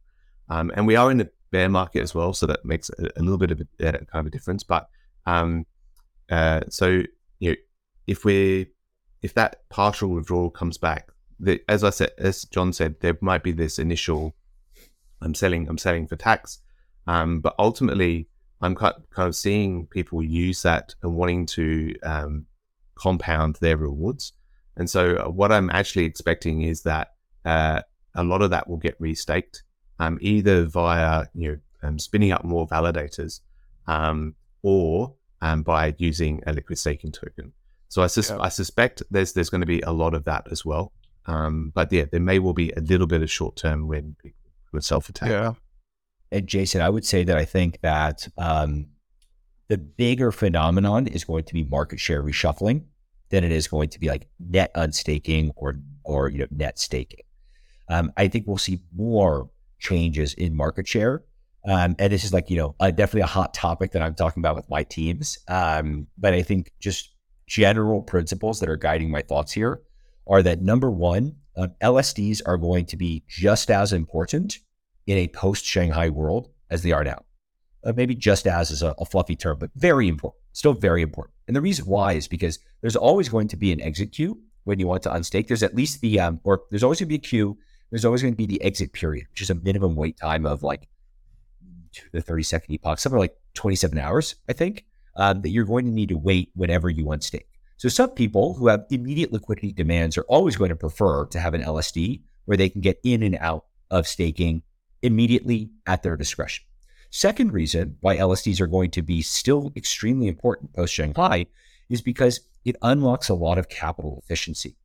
Um, and we are in the bear market as well, so that makes a, a little bit of a, kind of a difference. But um, uh, so you know, if we if that partial withdrawal comes back, the, as I said, as John said, there might be this initial I'm selling I'm selling for tax. Um, but ultimately, I'm kind of seeing people use that and wanting to um, compound their rewards. And so, uh, what I'm actually expecting is that uh, a lot of that will get restaked, um, either via you know um, spinning up more validators, um, or um, by using a liquid staking token. So I, sus- yeah. I suspect there's there's going to be a lot of that as well. Um, but yeah, there may well be a little bit of short term when with self attack. Yeah. And Jason, I would say that I think that um, the bigger phenomenon is going to be market share reshuffling than it is going to be like net unstaking or or you know net staking. Um, I think we'll see more changes in market share. Um, and this is like, you know, uh, definitely a hot topic that I'm talking about with my teams. Um, but I think just general principles that are guiding my thoughts here are that number one, uh, LSDs are going to be just as important in a post Shanghai world as they are now. Uh, maybe just as is a, a, fluffy term, but very important, still very important. And the reason why is because there's always going to be an exit queue when you want to unstake. There's at least the, um, or there's always going to be a queue. There's always going to be the exit period, which is a minimum wait time of like the 30 second epoch, something like 27 hours, I think, um, that you're going to need to wait whenever you unstake. So some people who have immediate liquidity demands are always going to prefer to have an LSD where they can get in and out of staking immediately at their discretion. Second reason why LSDs are going to be still extremely important post Shanghai is because it unlocks a lot of capital efficiency.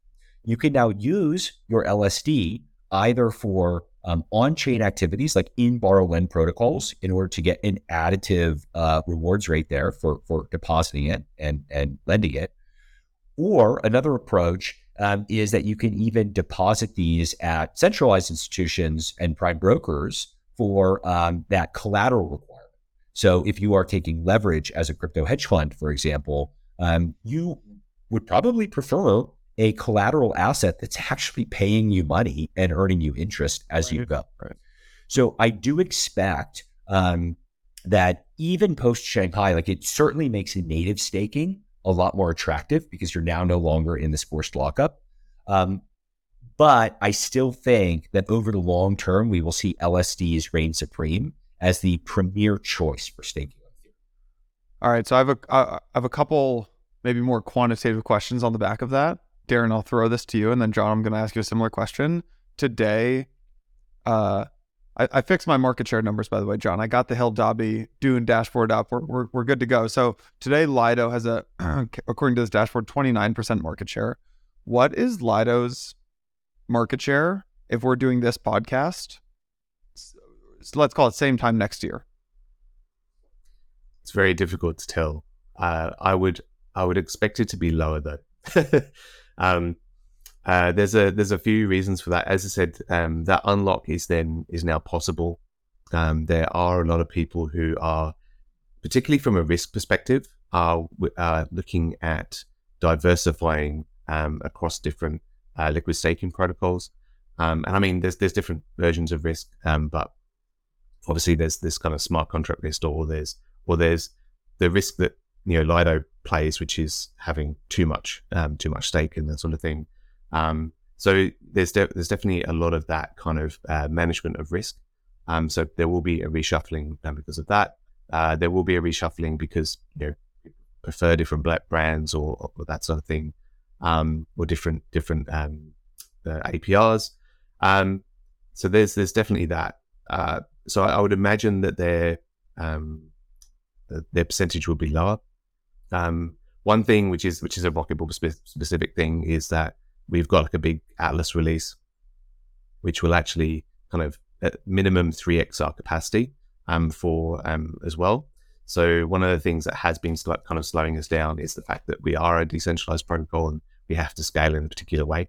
You can now use your LSD either for um, on-chain activities like in borrow lend protocols in order to get an additive uh, rewards rate there for for depositing it and and lending it, or another approach um, is that you can even deposit these at centralized institutions and prime brokers for um, that collateral requirement. So if you are taking leverage as a crypto hedge fund, for example, um, you would probably prefer a collateral asset that's actually paying you money and earning you interest as right. you go. Right. So I do expect um, that even post Shanghai, like it certainly makes native staking a lot more attractive because you're now no longer in this forced lockup. Um, but I still think that over the long term, we will see LSDs reign supreme as the premier choice for staking. All right, so I have a I have a couple maybe more quantitative questions on the back of that. Darren, I'll throw this to you, and then John, I'm going to ask you a similar question. Today, uh, I, I, fixed my market share numbers, by the way, John. I got the hildobby Dune dashboard up. We're, we're, we're good to go. So today, Lido has a, according to this dashboard, 29% market share. What is Lido's market share if we're doing this podcast? So let's call it same time next year. It's very difficult to tell. Uh, I would I would expect it to be lower though. Um, uh, there's a there's a few reasons for that. As I said, um, that unlock is then is now possible. Um, there are a lot of people who are, particularly from a risk perspective, are uh, looking at diversifying um, across different uh, liquid staking protocols. Um, and I mean, there's there's different versions of risk, um, but obviously there's this kind of smart contract risk, or there's or there's the risk that you know Lido plays, which is having too much um, too much stake and that sort of thing. Um, so there's de- there's definitely a lot of that kind of uh, management of risk. Um, so there will be a reshuffling because of that. Uh, there will be a reshuffling because you know prefer different black brands or, or that sort of thing, um, or different different um, APRs. Um, so there's there's definitely that. Uh, so I, I, would imagine that their their percentage will be lower. Um, one thing which is which is a Rocketpool specific thing is that we've got like a big Atlas release, which will actually kind of at minimum three x our capacity um, for um, as well. So one of the things that has been kind of slowing us down is the fact that we are a decentralized protocol and we have to scale in a particular way.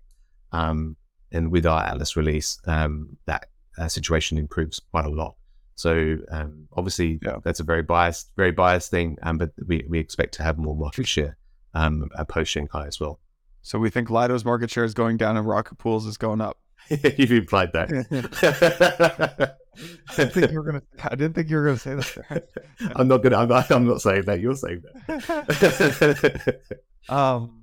Um, and with our Atlas release, um, that uh, situation improves quite a lot. So um, obviously yeah. that's a very biased, very biased thing. Um, but we, we expect to have more market share um, post Shanghai as well. So we think Lido's market share is going down and Rocket Pools is going up. You've implied that. I didn't think you were gonna. I didn't think you were gonna say that. I'm not gonna. I'm, I'm not saying that. You're saying that. um,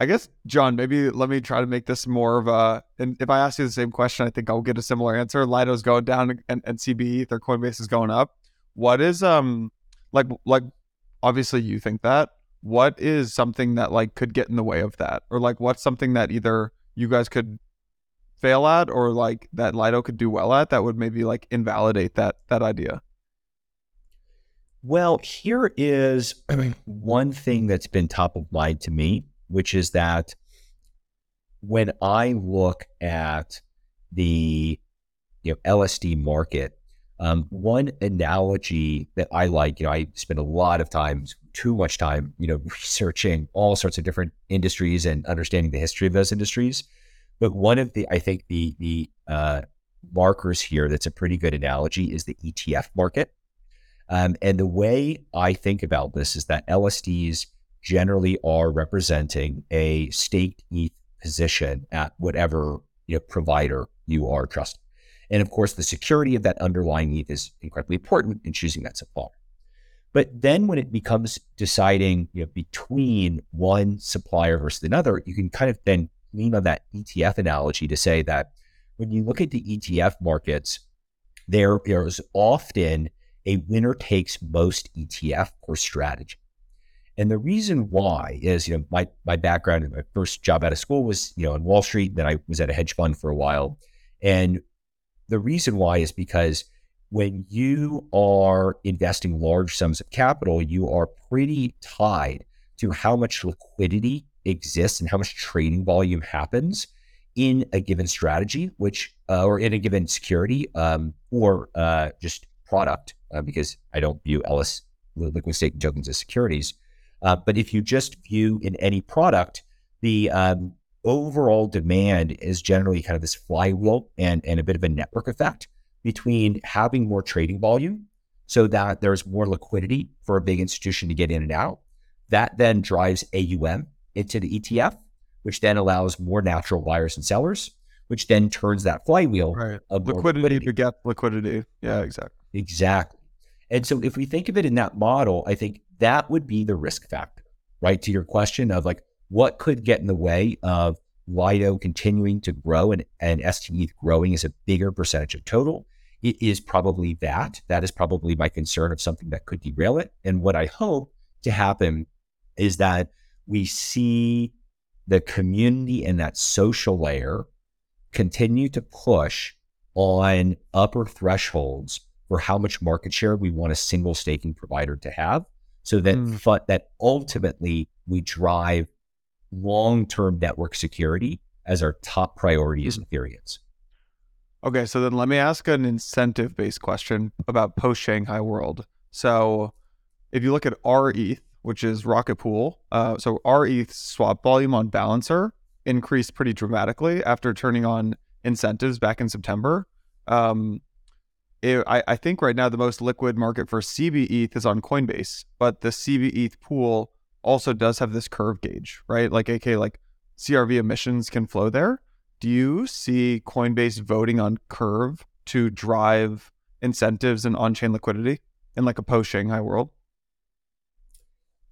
I guess, John, maybe let me try to make this more of a. And if I ask you the same question, I think I'll get a similar answer. Lido's going down and, CBETH, their Coinbase is going up. What is um like like obviously you think that. What is something that like could get in the way of that, or like what's something that either you guys could fail at, or like that Lido could do well at that would maybe like invalidate that that idea? Well, here is I mean one thing that's been top of mind to me which is that when I look at the you know LSD market, um, one analogy that I like, you know, I spend a lot of time, too much time, you know, researching all sorts of different industries and understanding the history of those industries. But one of the, I think the the uh, markers here that's a pretty good analogy is the ETF market. Um, and the way I think about this is that LSDs generally are representing a staked ETH position at whatever you know, provider you are trusting. And of course, the security of that underlying ETH is incredibly important in choosing that supplier. But then when it becomes deciding you know, between one supplier versus another, you can kind of then lean on that ETF analogy to say that when you look at the ETF markets, there is often a winner takes most ETF or strategy. And the reason why is, you know, my my background and my first job out of school was, you know, on Wall Street. Then I was at a hedge fund for a while. And the reason why is because when you are investing large sums of capital, you are pretty tied to how much liquidity exists and how much trading volume happens in a given strategy, which uh, or in a given security um, or uh, just product, uh, because I don't view LS liquid staking tokens as securities. Uh, but if you just view in any product, the um, overall demand is generally kind of this flywheel and, and a bit of a network effect between having more trading volume so that there's more liquidity for a big institution to get in and out. That then drives AUM into the ETF, which then allows more natural buyers and sellers, which then turns that flywheel right. of liquidity, liquidity to get liquidity. Yeah, exactly. Exactly. And so if we think of it in that model, I think that would be the risk factor, right? To your question of like, what could get in the way of Lido continuing to grow and, and STETH growing as a bigger percentage of total? It is probably that. That is probably my concern of something that could derail it. And what I hope to happen is that we see the community and that social layer continue to push on upper thresholds for how much market share we want a single staking provider to have so that mm. that ultimately we drive long-term network security as our top priority as mm. Ethereans. Okay, so then let me ask an incentive-based question about post Shanghai world. So if you look at rETH, which is Rocket Pool, uh, so rETH swap volume on Balancer increased pretty dramatically after turning on incentives back in September. Um, it, I, I, think right now the most liquid market for CBETH is on Coinbase, but the CBETH pool also does have this curve gauge, right? Like AK, like CRV emissions can flow there. Do you see Coinbase voting on Curve to drive incentives and on-chain liquidity in like a post Shanghai world?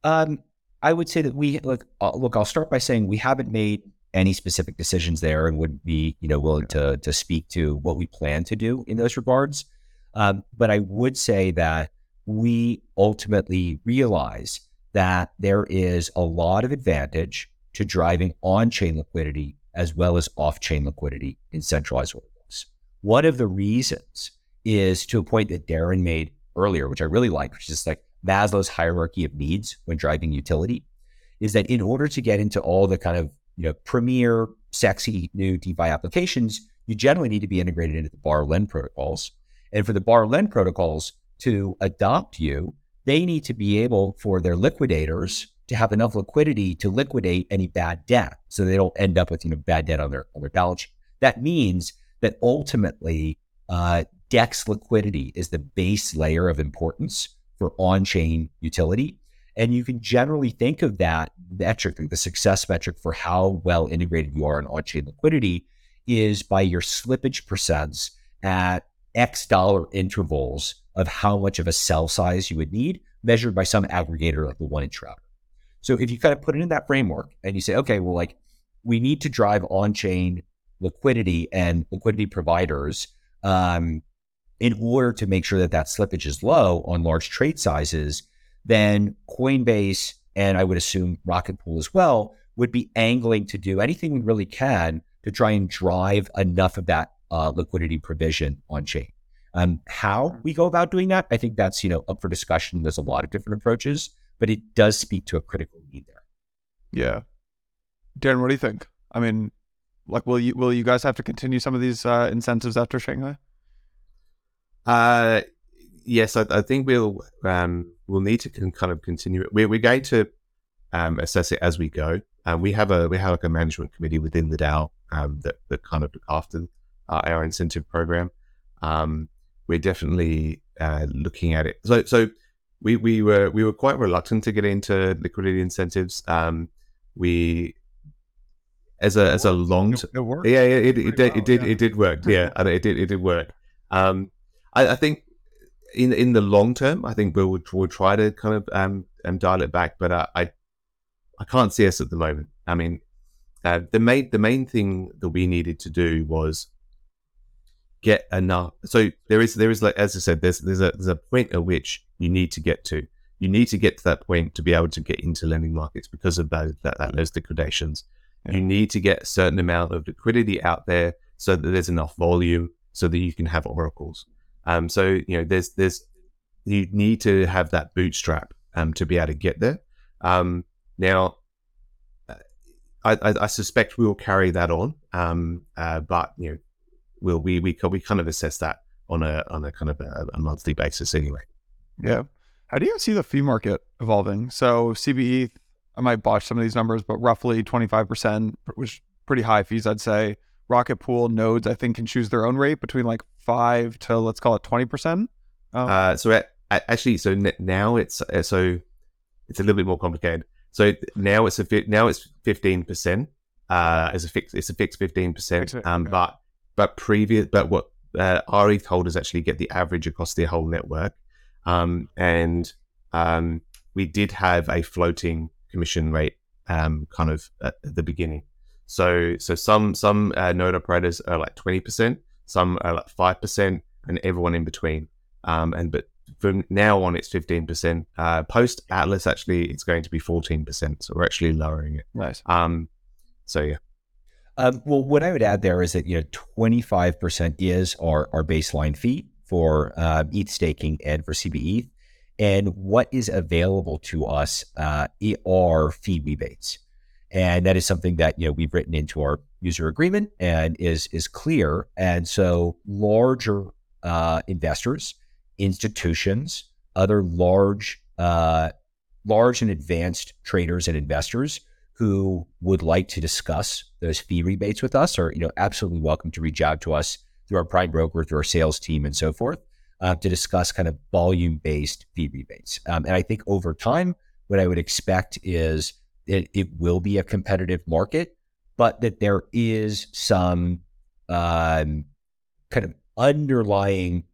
Um, I would say that we look. Uh, look, I'll start by saying we haven't made any specific decisions there, and would be you know willing to to speak to what we plan to do in those regards. Um, but I would say that we ultimately realize that there is a lot of advantage to driving on chain liquidity as well as off chain liquidity in centralized orderbook. One of the reasons is to a point that Darren made earlier, which I really like, which is like Maslow's hierarchy of needs when driving utility, is that in order to get into all the kind of you know premier, sexy new DeFi applications, you generally need to be integrated into the borrow lend protocols. And for the borrow lend protocols to adopt you, they need to be able for their liquidators to have enough liquidity to liquidate any bad debt so they don't end up with you know bad debt on their on their balance sheet. That means that ultimately uh, DEX liquidity is the base layer of importance for on-chain utility. And you can generally think of that metric, the success metric for how well integrated you are in on-chain liquidity is by your slippage percents at X dollar intervals of how much of a cell size you would need, measured by some aggregator like the 1inch router. So if you kind of put it in that framework and you say, okay, well, like we need to drive on chain liquidity and liquidity providers um, in order to make sure that that slippage is low on large trade sizes, then Coinbase and I would assume Rocket Pool as well would be angling to do anything we really can to try and drive enough of that uh, liquidity provision on chain. Um, how we go about doing that, I think that's you know up for discussion. There's a lot of different approaches, but it does speak to a critical need there. Yeah, Darren, what do you think? I mean, like, will you will you guys have to continue some of these uh, incentives after Shanghai? Uh, yes, I, I think we'll um, we'll need to kind of continue it. We're, we're going to um, assess it as we go. Um, we have a we have like a management committee within the DAO um, that that kind of look after uh, our incentive program. Um, we're definitely uh, looking at it. So, so we, we were we were quite reluctant to get into liquidity incentives. Um, we as a as a long it, it worked. Yeah, it, it, it, did, it did it did work. Yeah, it did it did work. Um, I, I, think in in the long term, I think we'll we'll try to kind of um, um dial it back, but uh, I I can't see us at the moment. I mean, uh, the main the main thing that we needed to do was get enough. So there is there is like as I said, there's there's a there's a point at which you need to get to you need to get to that point to be able to get into lending markets because of that, that, that those liquidations. Yeah. You need to get a certain amount of liquidity out there so that there's enough volume so that you can have oracles. Um, so you know, there's there's you need to have that bootstrap um, to be able to get there. Um, now, I, I, I suspect we will carry that on, um, uh, but you know, we'll we we we kind of assess that on a on a kind of a, a monthly basis anyway. Yeah. How do you see the fee market evolving? So CBETH, I might botch some of these numbers, but roughly 25%, which pretty high fees, I'd say. Rocket Pool nodes, I think, can choose their own rate between like five to let's call it 20%. Um, Uh, so at, at- actually, so n- now it's uh, so it's a little bit more complicated. So now it's a fi- now it's fifteen percent uh, as a fix. It's a fixed fifteen percent. Um, okay. but but previous but what uh, our ETH holders actually get the average across their whole network. Um, and um, we did have a floating commission rate um, kind of at the beginning. So so some some uh, node operators are like twenty percent, some are like five percent, and everyone in between. Um, and but from now on, it's fifteen percent. Uh, Post Atlas actually, it's going to be fourteen percent. So we're actually lowering it. nice. Um, so yeah, Um, well, what I would add there is that you know, twenty five percent is our our baseline fee for uh, ETH staking and for CBETH, and what is available to us uh, are fee rebates, and that is something that you know we've written into our user agreement and is is clear. And so, larger uh, investors, institutions, other large uh, large and advanced traders and investors who would like to discuss those fee rebates with us are you know absolutely welcome to reach out to us through our prime broker through our sales team and so forth uh, to discuss kind of volume based fee rebates. Um, and i think over time what i would expect is that it will be a competitive market but that there is some um, kind of underlying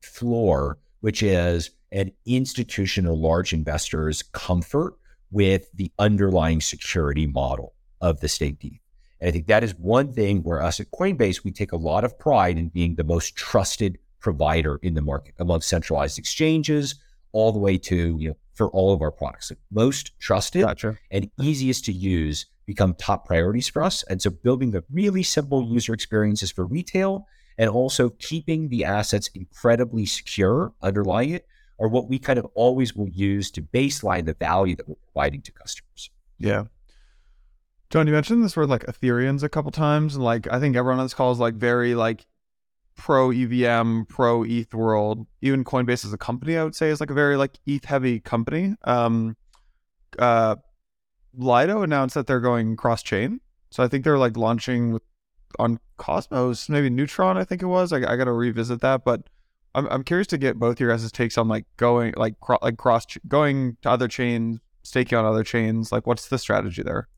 floor which is an institutional large investors comfort with the underlying security model of the state deed. And I think that is one thing where us at Coinbase, we take a lot of pride in being the most trusted provider in the market among centralized exchanges, all the way to, you know, for all of our products. The most trusted Gotcha. and easiest to use become top priorities for us. And so building the really simple user experiences for retail and also keeping the assets incredibly secure underlying it are what we kind of always will use to baseline the value that we're providing to customers. Yeah. John, you mentioned this word like Ethereans a couple times, and like I think everyone on this call is like very like pro EVM, pro ETH world. Even Coinbase as a company, I would say, is like a very like ETH heavy company. Um, uh, Lido announced that they're going cross chain, so I think they're like launching with on Cosmos, maybe Neutron. I think it was. I, I got to revisit that, but I'm I'm curious to get both your guys' takes on like going like cro- like cross ch- going to other chains, staking on other chains. Like, what's the strategy there?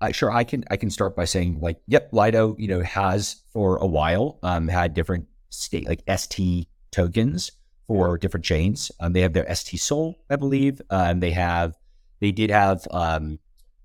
I sure I can I can start by saying like yep Lido you know has for a while um, had different state like ST tokens for different chains. Um, they have their stSOL I believe. Um, they have they did have um,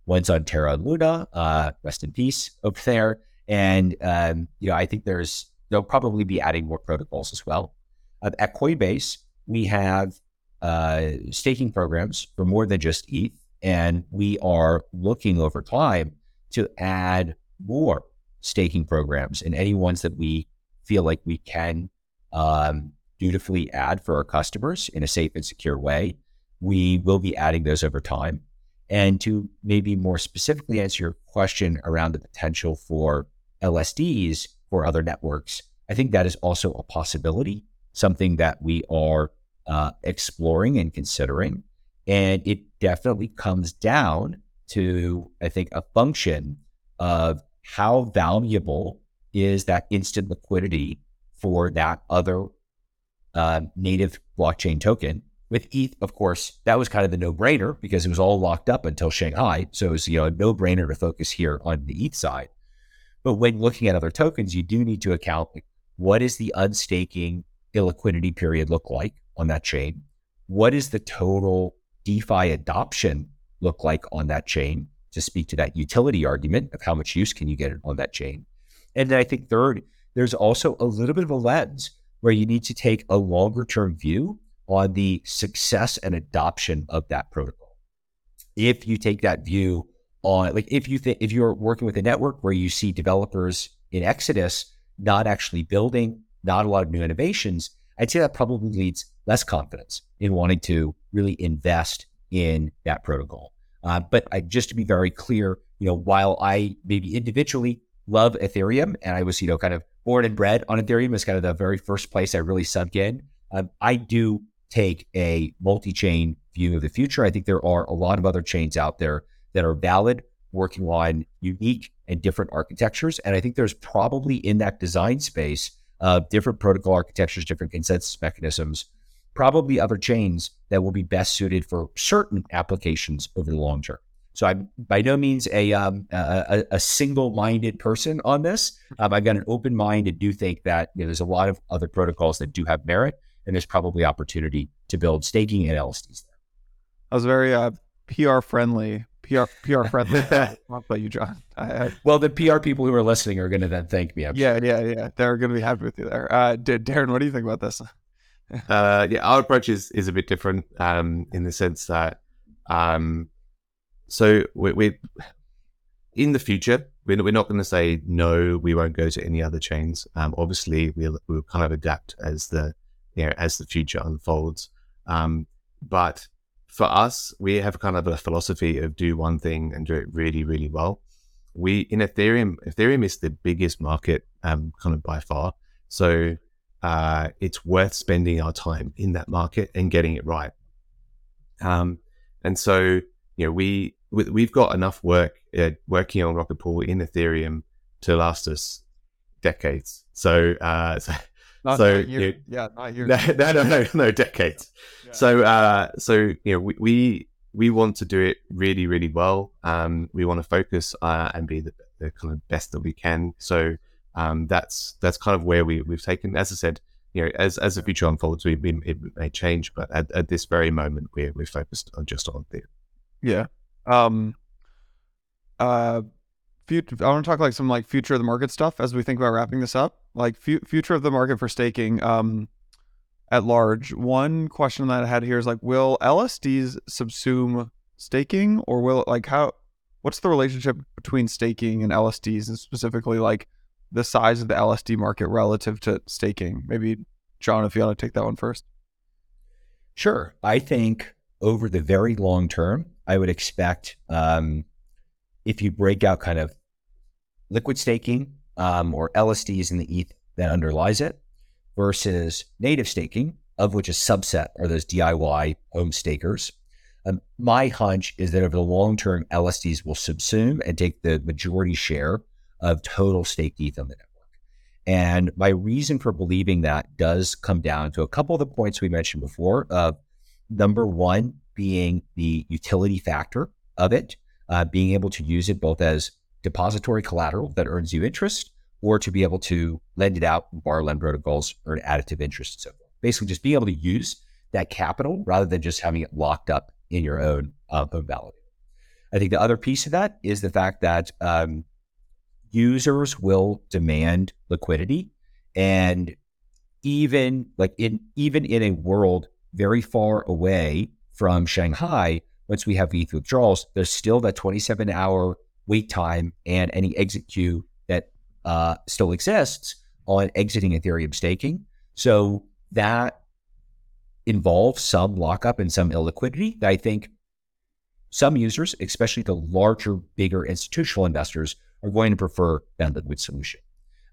ones on Terra and Luna. Uh, rest in peace over there. And um, you know I think there's they'll probably be adding more protocols as well. Uh, at Coinbase we have uh, staking programs for more than just ETH. And we are looking over time to add more staking programs and any ones that we feel like we can um, dutifully add for our customers in a safe and secure way. We will be adding those over time. And to maybe more specifically answer your question around the potential for LSDs for other networks, I think that is also a possibility, something that we are uh, exploring and considering. And it definitely comes down to, I think, a function of how valuable is that instant liquidity for that other uh, native blockchain token. With ETH, of course, that was kind of the no-brainer because it was all locked up until Shanghai. So it was you know a no-brainer to focus here on the ETH side. But when looking at other tokens, you do need to account what is the unstaking illiquidity period look like on that chain? What is the total DeFi adoption look like on that chain to speak to that utility argument of how much use can you get on that chain? And then I think third, there's also a little bit of a lens where you need to take a longer term view on the success and adoption of that protocol. If you take that view on, like, if you think if you're working with a network where you see developers in Exodus not actually building, not a lot of new innovations, I'd say that probably leads less confidence in wanting to really invest in that protocol. Uh, but I, just to be very clear, you know, while I maybe individually love Ethereum and I was, you know, kind of born and bred on Ethereum as kind of the very first place I really sunk in, um, I do take a multi-chain view of the future. I think there are a lot of other chains out there that are valid, working on unique and different architectures. And I think there's probably in that design space uh, different protocol architectures, different consensus mechanisms, probably other chains that will be best suited for certain applications over the long term. So I'm by no means a um, a, a single-minded person on this. Um, I've got an open mind and do think that you know, there's a lot of other protocols that do have merit, and there's probably opportunity to build staking and LSDs there. I was very uh, PR friendly. PR PR friendly. What about you, John? I, I, well, the PR people who are listening are going to then thank me. I'm yeah, sure. yeah, yeah. They're going to be happy with you there. Uh, Darren, what do you think about this? uh, yeah, our approach is is a bit different um, in the sense that um, so we, we in the future we're, we're not going to say no, we won't go to any other chains. Um, obviously, we'll we'll kind of adapt as the you know as the future unfolds. Um, but for us, we have kind of a philosophy of do one thing and do it really, really well. We in Ethereum, Ethereum is the biggest market, um, kind of by far. So uh, it's worth spending our time in that market and getting it right. Um, and so you know, we we've got enough work uh, working on Rocket Pool in Ethereum to last us decades. So, uh, so, not so you know, yeah, not years. No, no, no, no, decades. Yeah. So, uh, so you know, we, we we want to do it really, really well. Um, we want to focus uh, and be the, the, kind of best that we can. So, um, that's that's kind of where we we've taken. As I said, you know, as as the future unfolds, we, we it may change, but at, at this very moment, we're we're focused on just on the yeah. Um. Uh. Future, I want to talk like some like future of the market stuff as we think about wrapping this up. Like fu- future of the market for staking. Um. At large, one question that I had here is like, will LSDs subsume staking, or will like how? What's the relationship between staking and LSDs, and specifically like the size of the LSD market relative to staking? Maybe John, if you want to take that one first. Sure. I think over the very long term, I would expect um, if you break out kind of liquid staking um, or LSDs in the ETH that underlies it versus native staking, of which a subset are those DIY home stakers. Um, my hunch is that over the long term, LSDs will subsume and take the majority share of total staked ETH on the network. And my reason for believing that does come down to a couple of the points we mentioned before. Uh, number one, being the utility factor of it, uh, being able to use it both as depository collateral that earns you interest or to be able to lend it out, borrow lend protocols, earn additive interest and so forth. Basically, just being able to use that capital rather than just having it locked up in your own uh, own validator. I think the other piece of that is the fact that um, users will demand liquidity, and even like in even in a world very far away from Shanghai, once we have ETH withdrawals, there's still that 27 hour wait time and any exit queue that uh, still exists on exiting Ethereum staking. So that involves some lockup and some illiquidity that I think some users, especially the larger, bigger institutional investors, are going to prefer that liquid solution.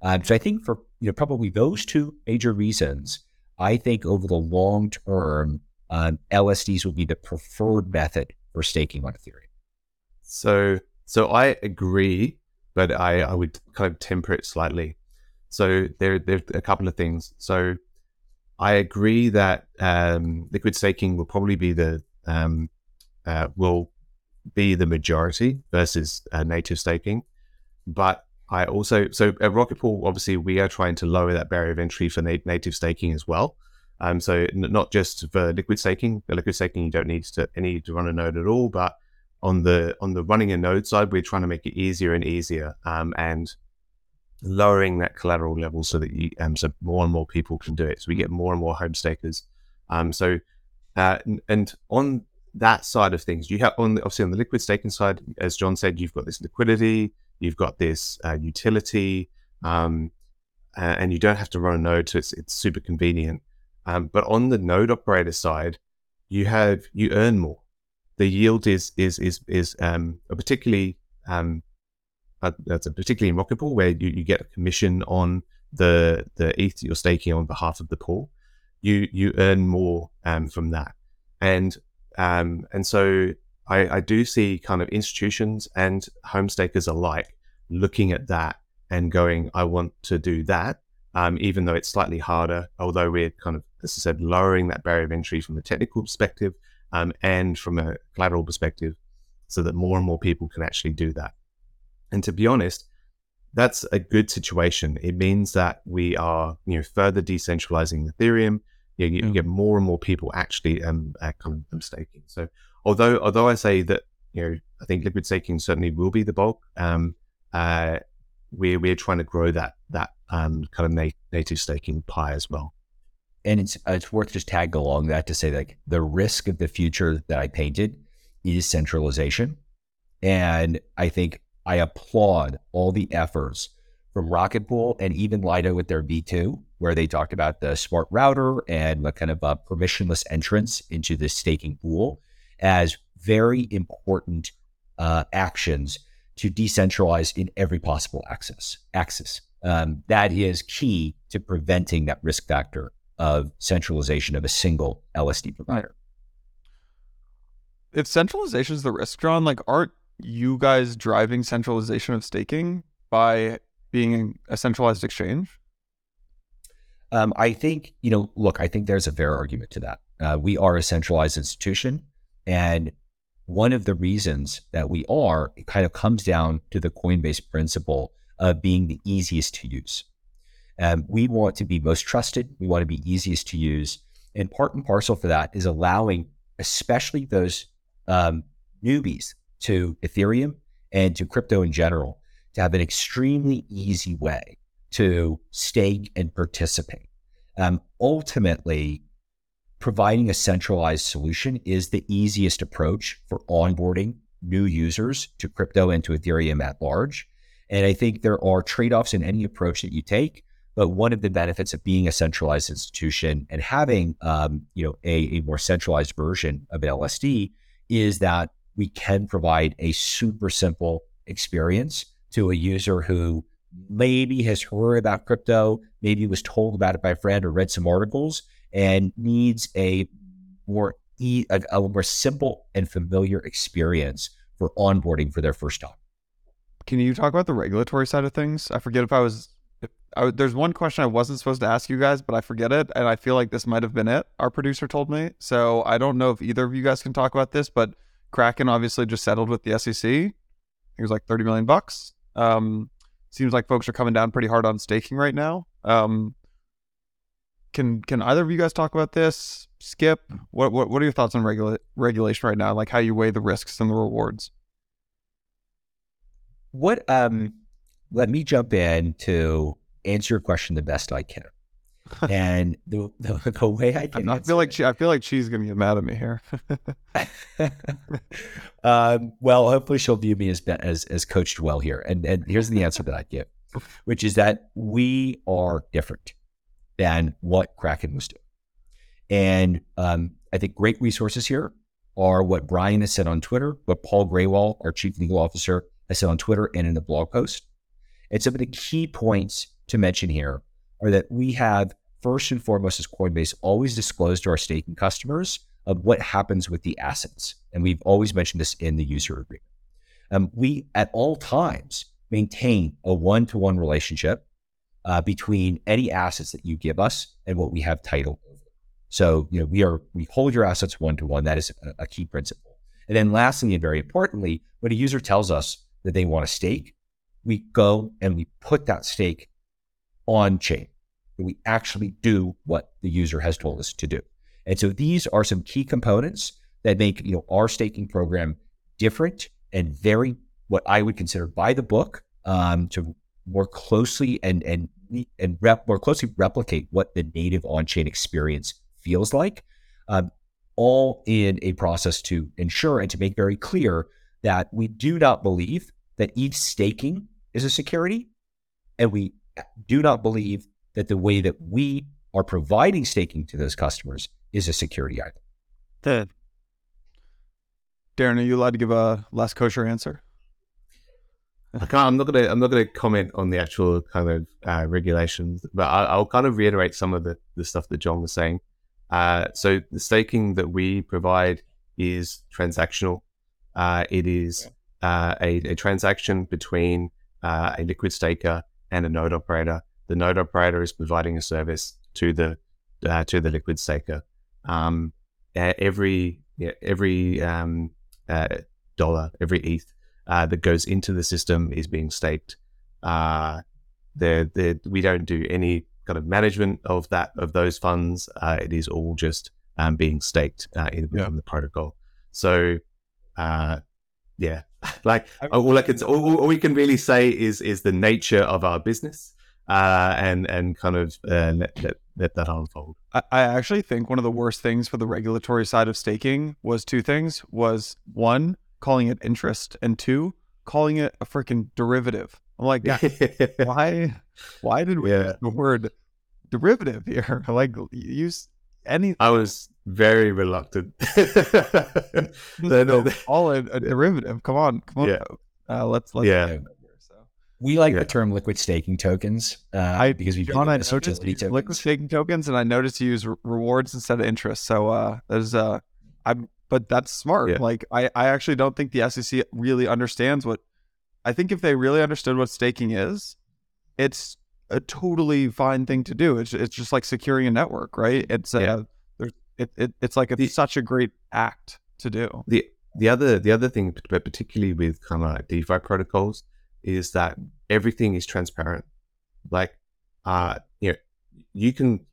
Um, so I think for you know probably those two major reasons, I think over the long term, um, LSDs will be the preferred method for staking on Ethereum. So, so I agree, but I, I would kind of temper it slightly. So there, there are a couple of things. So I agree that um, liquid staking will probably be the um, uh, will be the majority versus uh, native staking, but I also so at Rocket Pool obviously we are trying to lower that barrier of entry for na- native staking as well. Um, so not just for liquid staking. The liquid staking you don't need to any to run a node at all, but on the on the running a node side, we're trying to make it easier and easier, um, and lowering that collateral level so that you um, so more and more people can do it. So we get more and more home stakers Um, so, uh, and, and on that side of things, you have on the, obviously on the liquid staking side, as John said, you've got this liquidity, you've got this uh, utility, um, and you don't have to run a node, so it's it's super convenient. Um, but on the node operator side, you have you earn more. The yield is is is is um, a particularly um, uh, that's a particularly in Rocket Pool where you, you get a commission on the the ETH you're staking on behalf of the pool. You you earn more um, from that, and um, and so I, I do see kind of institutions and home stakers alike looking at that and going, I want to do that, um, even though it's slightly harder. Although we're kind of, as I said, lowering that barrier of entry from a technical perspective um, and from a collateral perspective, so that more and more people can actually do that. And to be honest, that's a good situation. It means that we are, you know, further decentralizing Ethereum. You, know, you, you get more and more people actually um, uh, kind of staking. So although although I say that you know I think liquid staking certainly will be the bulk, um, uh, we're we're trying to grow that that um, kind of na- native staking pie as well. And it's it's worth just tagging along that to say like the risk of the future that I painted is centralization, and I think I applaud all the efforts from Rocket Pool and even Lido with their V2, where they talked about the smart router and the kind of a permissionless entrance into the staking pool as very important uh, actions to decentralize in every possible access axis. Um, that is key to preventing that risk factor of centralization of a single LSD provider. If centralization is the risk, John, like aren't you guys driving centralization of staking by being a centralized exchange? Um, I think, you know, look, I think there's a fair argument to that. Uh, we are a centralized institution. And one of the reasons that we are, it kind of comes down to the Coinbase principle of being the easiest to use. Um, we want to be most trusted. We want to be easiest to use. And part and parcel for that is allowing, especially those um, newbies to Ethereum and to crypto in general to have an extremely easy way to stake and participate. Um, ultimately, providing a centralized solution is the easiest approach for onboarding new users to crypto and to Ethereum at large. And I think there are trade offs in any approach that you take. But one of the benefits of being a centralized institution and having, um, you know, a, a more centralized version of LSD is that we can provide a super simple experience to a user who maybe has heard about crypto, maybe was told about it by a friend or read some articles, and needs a more e- a, a more simple and familiar experience for onboarding for their first time. Can you talk about the regulatory side of things? I forget if I was. I, there's one question I wasn't supposed to ask you guys, but I forget it, and I feel like this might have been it. Our producer told me, so I don't know if either of you guys can talk about this. But Kraken obviously just settled with the SEC. it was like 30 million bucks. Um, seems like folks are coming down pretty hard on staking right now. Um, can can either of you guys talk about this? Skip, what what what are your thoughts on regula- regulation right now? Like how you weigh the risks and the rewards? What um let me jump in to answer your question the best I can. and the, the, the way I can, I feel like she, I feel like she's gonna get mad at me here. um, well, hopefully she'll view me as as as coached well here. And and here's the answer that I give, which is that we are different than what Kraken was doing. And um, I think great resources here are what Brian has said on Twitter, what Paul Grewal, our chief legal officer, has said on Twitter and in the blog post. And some of the key points to mention here are that we have, first and foremost, as Coinbase, always disclosed to our staking customers of what happens with the assets. And we've always mentioned this in the user agreement. Um, we, at all times, maintain a one to one relationship uh, between any assets that you give us and what we have title over. So, you know, we are we hold your assets one to one. That is a, a key principle. And then, lastly, and very importantly, when a user tells us that they want a stake, we go and we put that stake on chain. We actually do what the user has told us to do. And so these are some key components that make you know our staking program different and very what I would consider by the book um, to more closely and and and rep, more closely replicate what the native on-chain experience feels like. um, all in a process to ensure and to make very clear that we do not believe that ETH staking is a security, and we do not believe that the way that we are providing staking to those customers is a security either. The Darren, are you allowed to give a less kosher answer? I can't. I'm not gonna. I'm not gonna comment on the actual kind of uh, regulations, but I, will kind of reiterate some of the, the stuff that John was saying. Uh, so the staking that we provide is transactional. Uh, it is uh, a, a, transaction between uh, a liquid staker and a node operator. The node operator is providing a service to the uh, to the liquid staker. Um, every every um, dollar, every ETH uh, that goes into the system is being staked. Uh, they're, they're, we don't do any kind of management of that of those funds. Uh, it is all just um, being staked uh, in, yeah. the protocol. So, uh, yeah, like all I can all, all, we can really say is is the nature of our business. Uh, and and kind of uh, let, let, let that unfold. I, I actually think one of the worst things for the regulatory side of staking was two things: was one, calling it interest, and two, calling it a freaking derivative. I'm like, why? Why did we yeah. use the word derivative here? like, use any. I was very reluctant. no, all a, a, derivative. Come on, come on. Yeah. Uh, let's let's. Yeah. We like yeah. the term liquid staking tokens uh, I, because we've John, I noticed liquid staking tokens, and I noticed you use re- rewards instead of interest. So uh, there's uh, I'm but that's smart. Yeah. Like I, I actually don't think the SEC really understands what I think if they really understood what staking is, it's a totally fine thing to do. It's it's just like securing a network, right? It's yeah. a, there's it, it it's like a, the, such a great act to do. The the other the other thing, but particularly with kind of like DeFi protocols, is that everything is transparent. Like, uh, you know, you can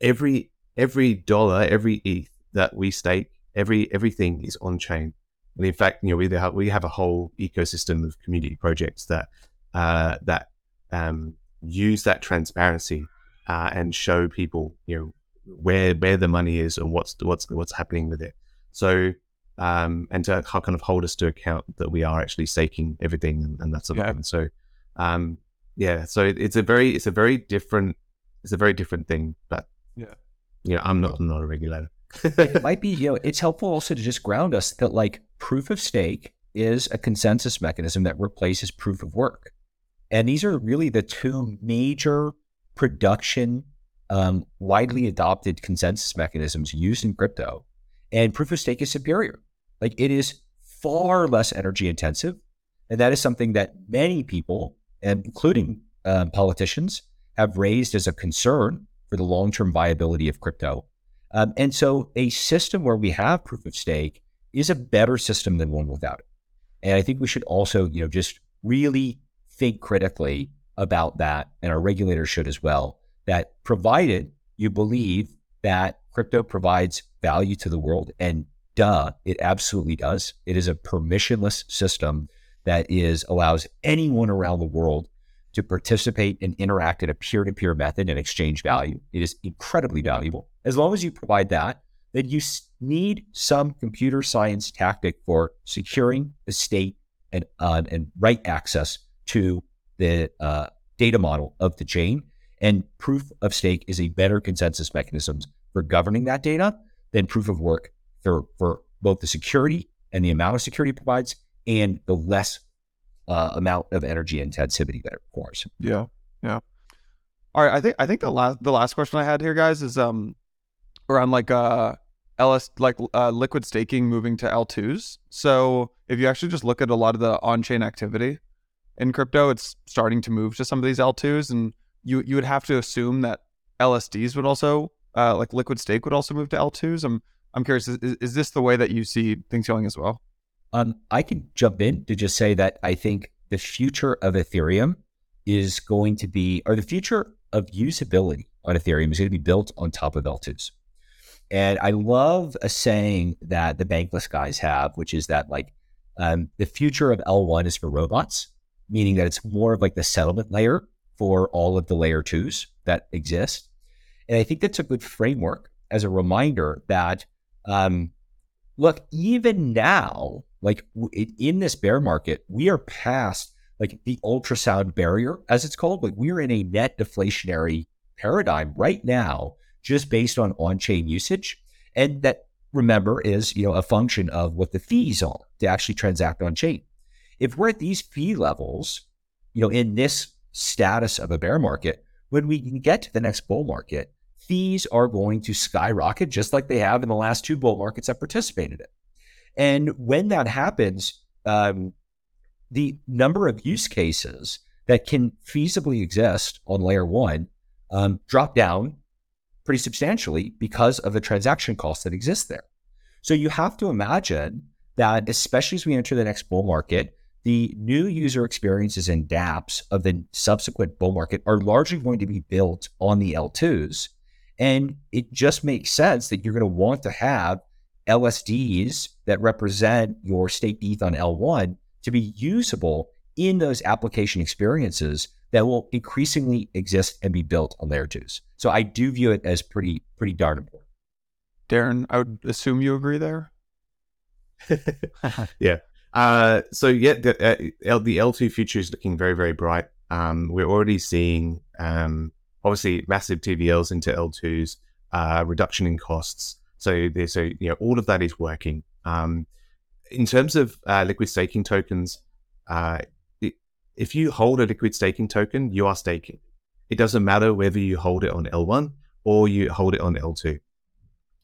every every dollar, every ETH that we stake every everything is on chain. And in fact, you know, we have, we have a whole ecosystem of community projects that uh, that um, use that transparency uh, and show people, you know, where where the money is and what's what's what's happening with it. So um, and to kind of hold us to account that we are actually staking everything and, and that sort of thing. So um, yeah, so it's a very it's a very different it's a very different thing. But yeah, you know, I'm not I'm not a regulator it might be, you know, it's helpful also to just ground us that like proof of stake is a consensus mechanism that replaces proof of work. And these are really the two major production, um, widely adopted consensus mechanisms used in crypto. And proof of stake is superior. Like it is far less energy intensive. And that is something that many people, including uh, politicians, have raised as a concern for the long term viability of crypto. Um, and so a system where we have proof of stake is a better system than one without it. And I think we should also, you know, just really think critically about that, and our regulators should as well, that provided you believe that crypto provides value to the world, and duh, it absolutely does. It is a permissionless system that is allows anyone around the world to participate and interact in a peer-to-peer method and exchange value. It is incredibly valuable. As long as you provide that, then you need some computer science tactic for securing the state and uh, and write access to the uh, data model of the chain. And proof of stake is a better consensus mechanism for governing that data than proof of work for, for both the security and the amount of security it provides and the less uh, amount of energy intensity that it requires. Yeah, yeah. All right, I think I think the last the last question I had here, guys, is um around like uh LS like uh, liquid staking moving to L2s. So if you actually just look at a lot of the on-chain activity in crypto, it's starting to move to some of these L2s, and you you would have to assume that LSDs would also uh, like liquid stake would also move to L2s. I'm I'm curious, is, is this the way that you see things going as well? Um, I can jump in to just say that I think the future of Ethereum is going to be, or the future of usability on Ethereum is going to be built on top of L2s. And I love a saying that the bankless guys have, which is that like um, the future of L1 is for robots, meaning that it's more of like the settlement layer for all of the layer twos that exist. And I think that's a good framework as a reminder that, um, look, even now, like in this bear market, we are past like the ultrasound barrier, as it's called. Like we're in a net deflationary paradigm right now, just based on on-chain usage, and that remember is you know a function of what the fees are to actually transact on chain. If we're at these fee levels, you know, in this status of a bear market, when we can get to the next bull market, fees are going to skyrocket just like they have in the last two bull markets I've participated in. And when that happens, um, the number of use cases that can feasibly exist on layer one um, drop down pretty substantially because of the transaction costs that exist there. So you have to imagine that, especially as we enter the next bull market, the new user experiences and dApps of the subsequent bull market are largely going to be built on the L2s. And it just makes sense that you're going to want to have LSDs that represent your staked ETH on L1 to be usable in those application experiences that will increasingly exist and be built on layer twos. So I do view it as pretty, pretty darn important. Darren, I would assume you agree there. yeah. Uh, so yeah, the, uh, the L2 future is looking very, very bright. Um, we're already seeing um, obviously massive TVLs into L2s, uh, reduction in costs. So there's so you know all of that is working. Um, in terms of uh, liquid staking tokens, uh, it, if you hold a liquid staking token, you are staking. It doesn't matter whether you hold it on L1 or you hold it on L2.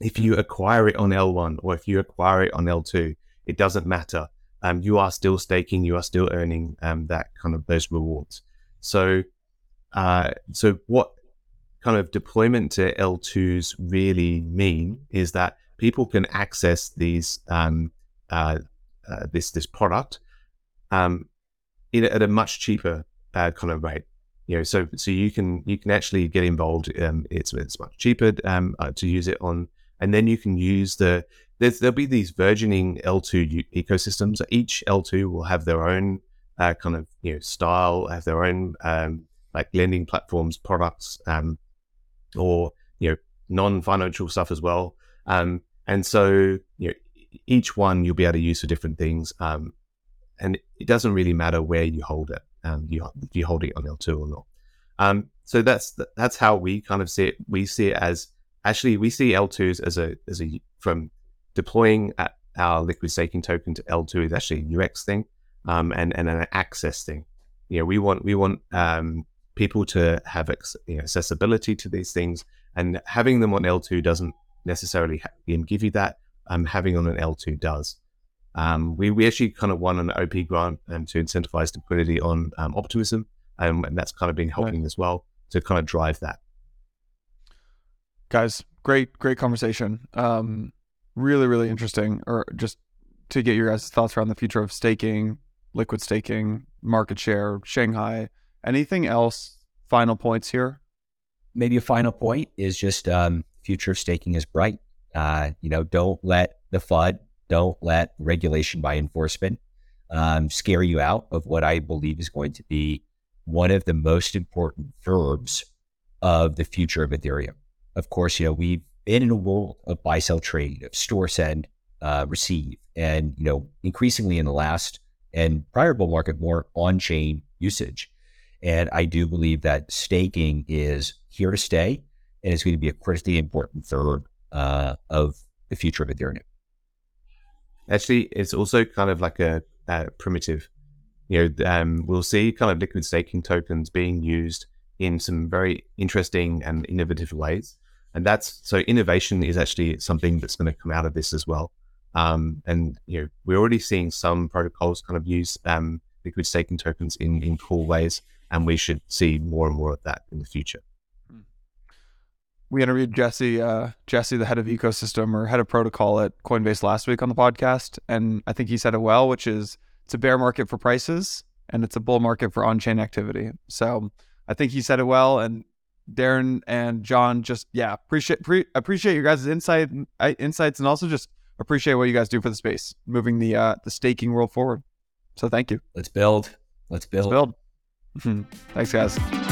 If you acquire it on L1 or if you acquire it on L2, it doesn't matter um, you are still staking, you are still earning um, that kind of those rewards. So, uh, so what kind of deployment to L2s really mean is that people can access these um, uh, uh, this this product um, in, at a much cheaper uh, kind of rate. You know, so so you can you can actually get involved. Um, it's it's much cheaper um, uh, to use it on, and then you can use the there's, there'll be these burgeoning L2 ecosystems. Each L2 will have their own uh, kind of you know style, have their own um, like lending platforms, products, um, or you know non-financial stuff as well. Um, and so you know each one you'll be able to use for different things. Um, and it doesn't really matter where you hold it. Um, you you hold it on L2 or not. Um, so that's that's how we kind of see it. We see it as actually we see L2s as a as a from deploying our liquid staking token to L2 is actually a UX thing um, and, and an access thing. You know, we want we want um, people to have ex- you know, accessibility to these things, and having them on L2 doesn't necessarily give you that. Um, having on an L2 does. Um, we, we actually kind of won an OP grant um, to incentivize liquidity on um, Optimism, um, and that's kind of been helping right. as well to kind of drive that. Guys, great, great conversation. Really, really interesting, or just to get your guys' thoughts around the future of staking, liquid staking, market share, Shanghai. Anything else? Final points here? Maybe a final point is just um, future of staking is bright. Uh, you know, don't let the FUD, don't let regulation by enforcement um, scare you out of what I believe is going to be one of the most important verbs of the future of Ethereum. Of course, you know, we've in a world of buy sell trade, of store send, uh, receive, and you know increasingly in the last and prior bull market more on chain usage. And I do believe that staking is here to stay, and it's going to be a critically important third uh, of the future of Ethereum. Actually, it's also kind of like a, a primitive. You know, um, we'll see kind of liquid staking tokens being used in some very interesting and innovative ways and that's so innovation is actually something that's going to come out of this as well. Um, and you know, we're already seeing some protocols kind of use um, liquid staking tokens in in cool ways, and we should see more and more of that in the future. Hmm. We interviewed Jesse, uh, Jesse, the head of ecosystem or head of protocol at Coinbase last week on the podcast, and I think he said it well, which is it's a bear market for prices and it's a bull market for on-chain activity. So I think he said it well, and Darren and John. Just yeah, appreciate pre- appreciate your guys' insight insights, and also just appreciate what you guys do for the space, moving the uh, the staking world forward. So thank you. Let's build. Let's build. Let's build. Thanks, guys.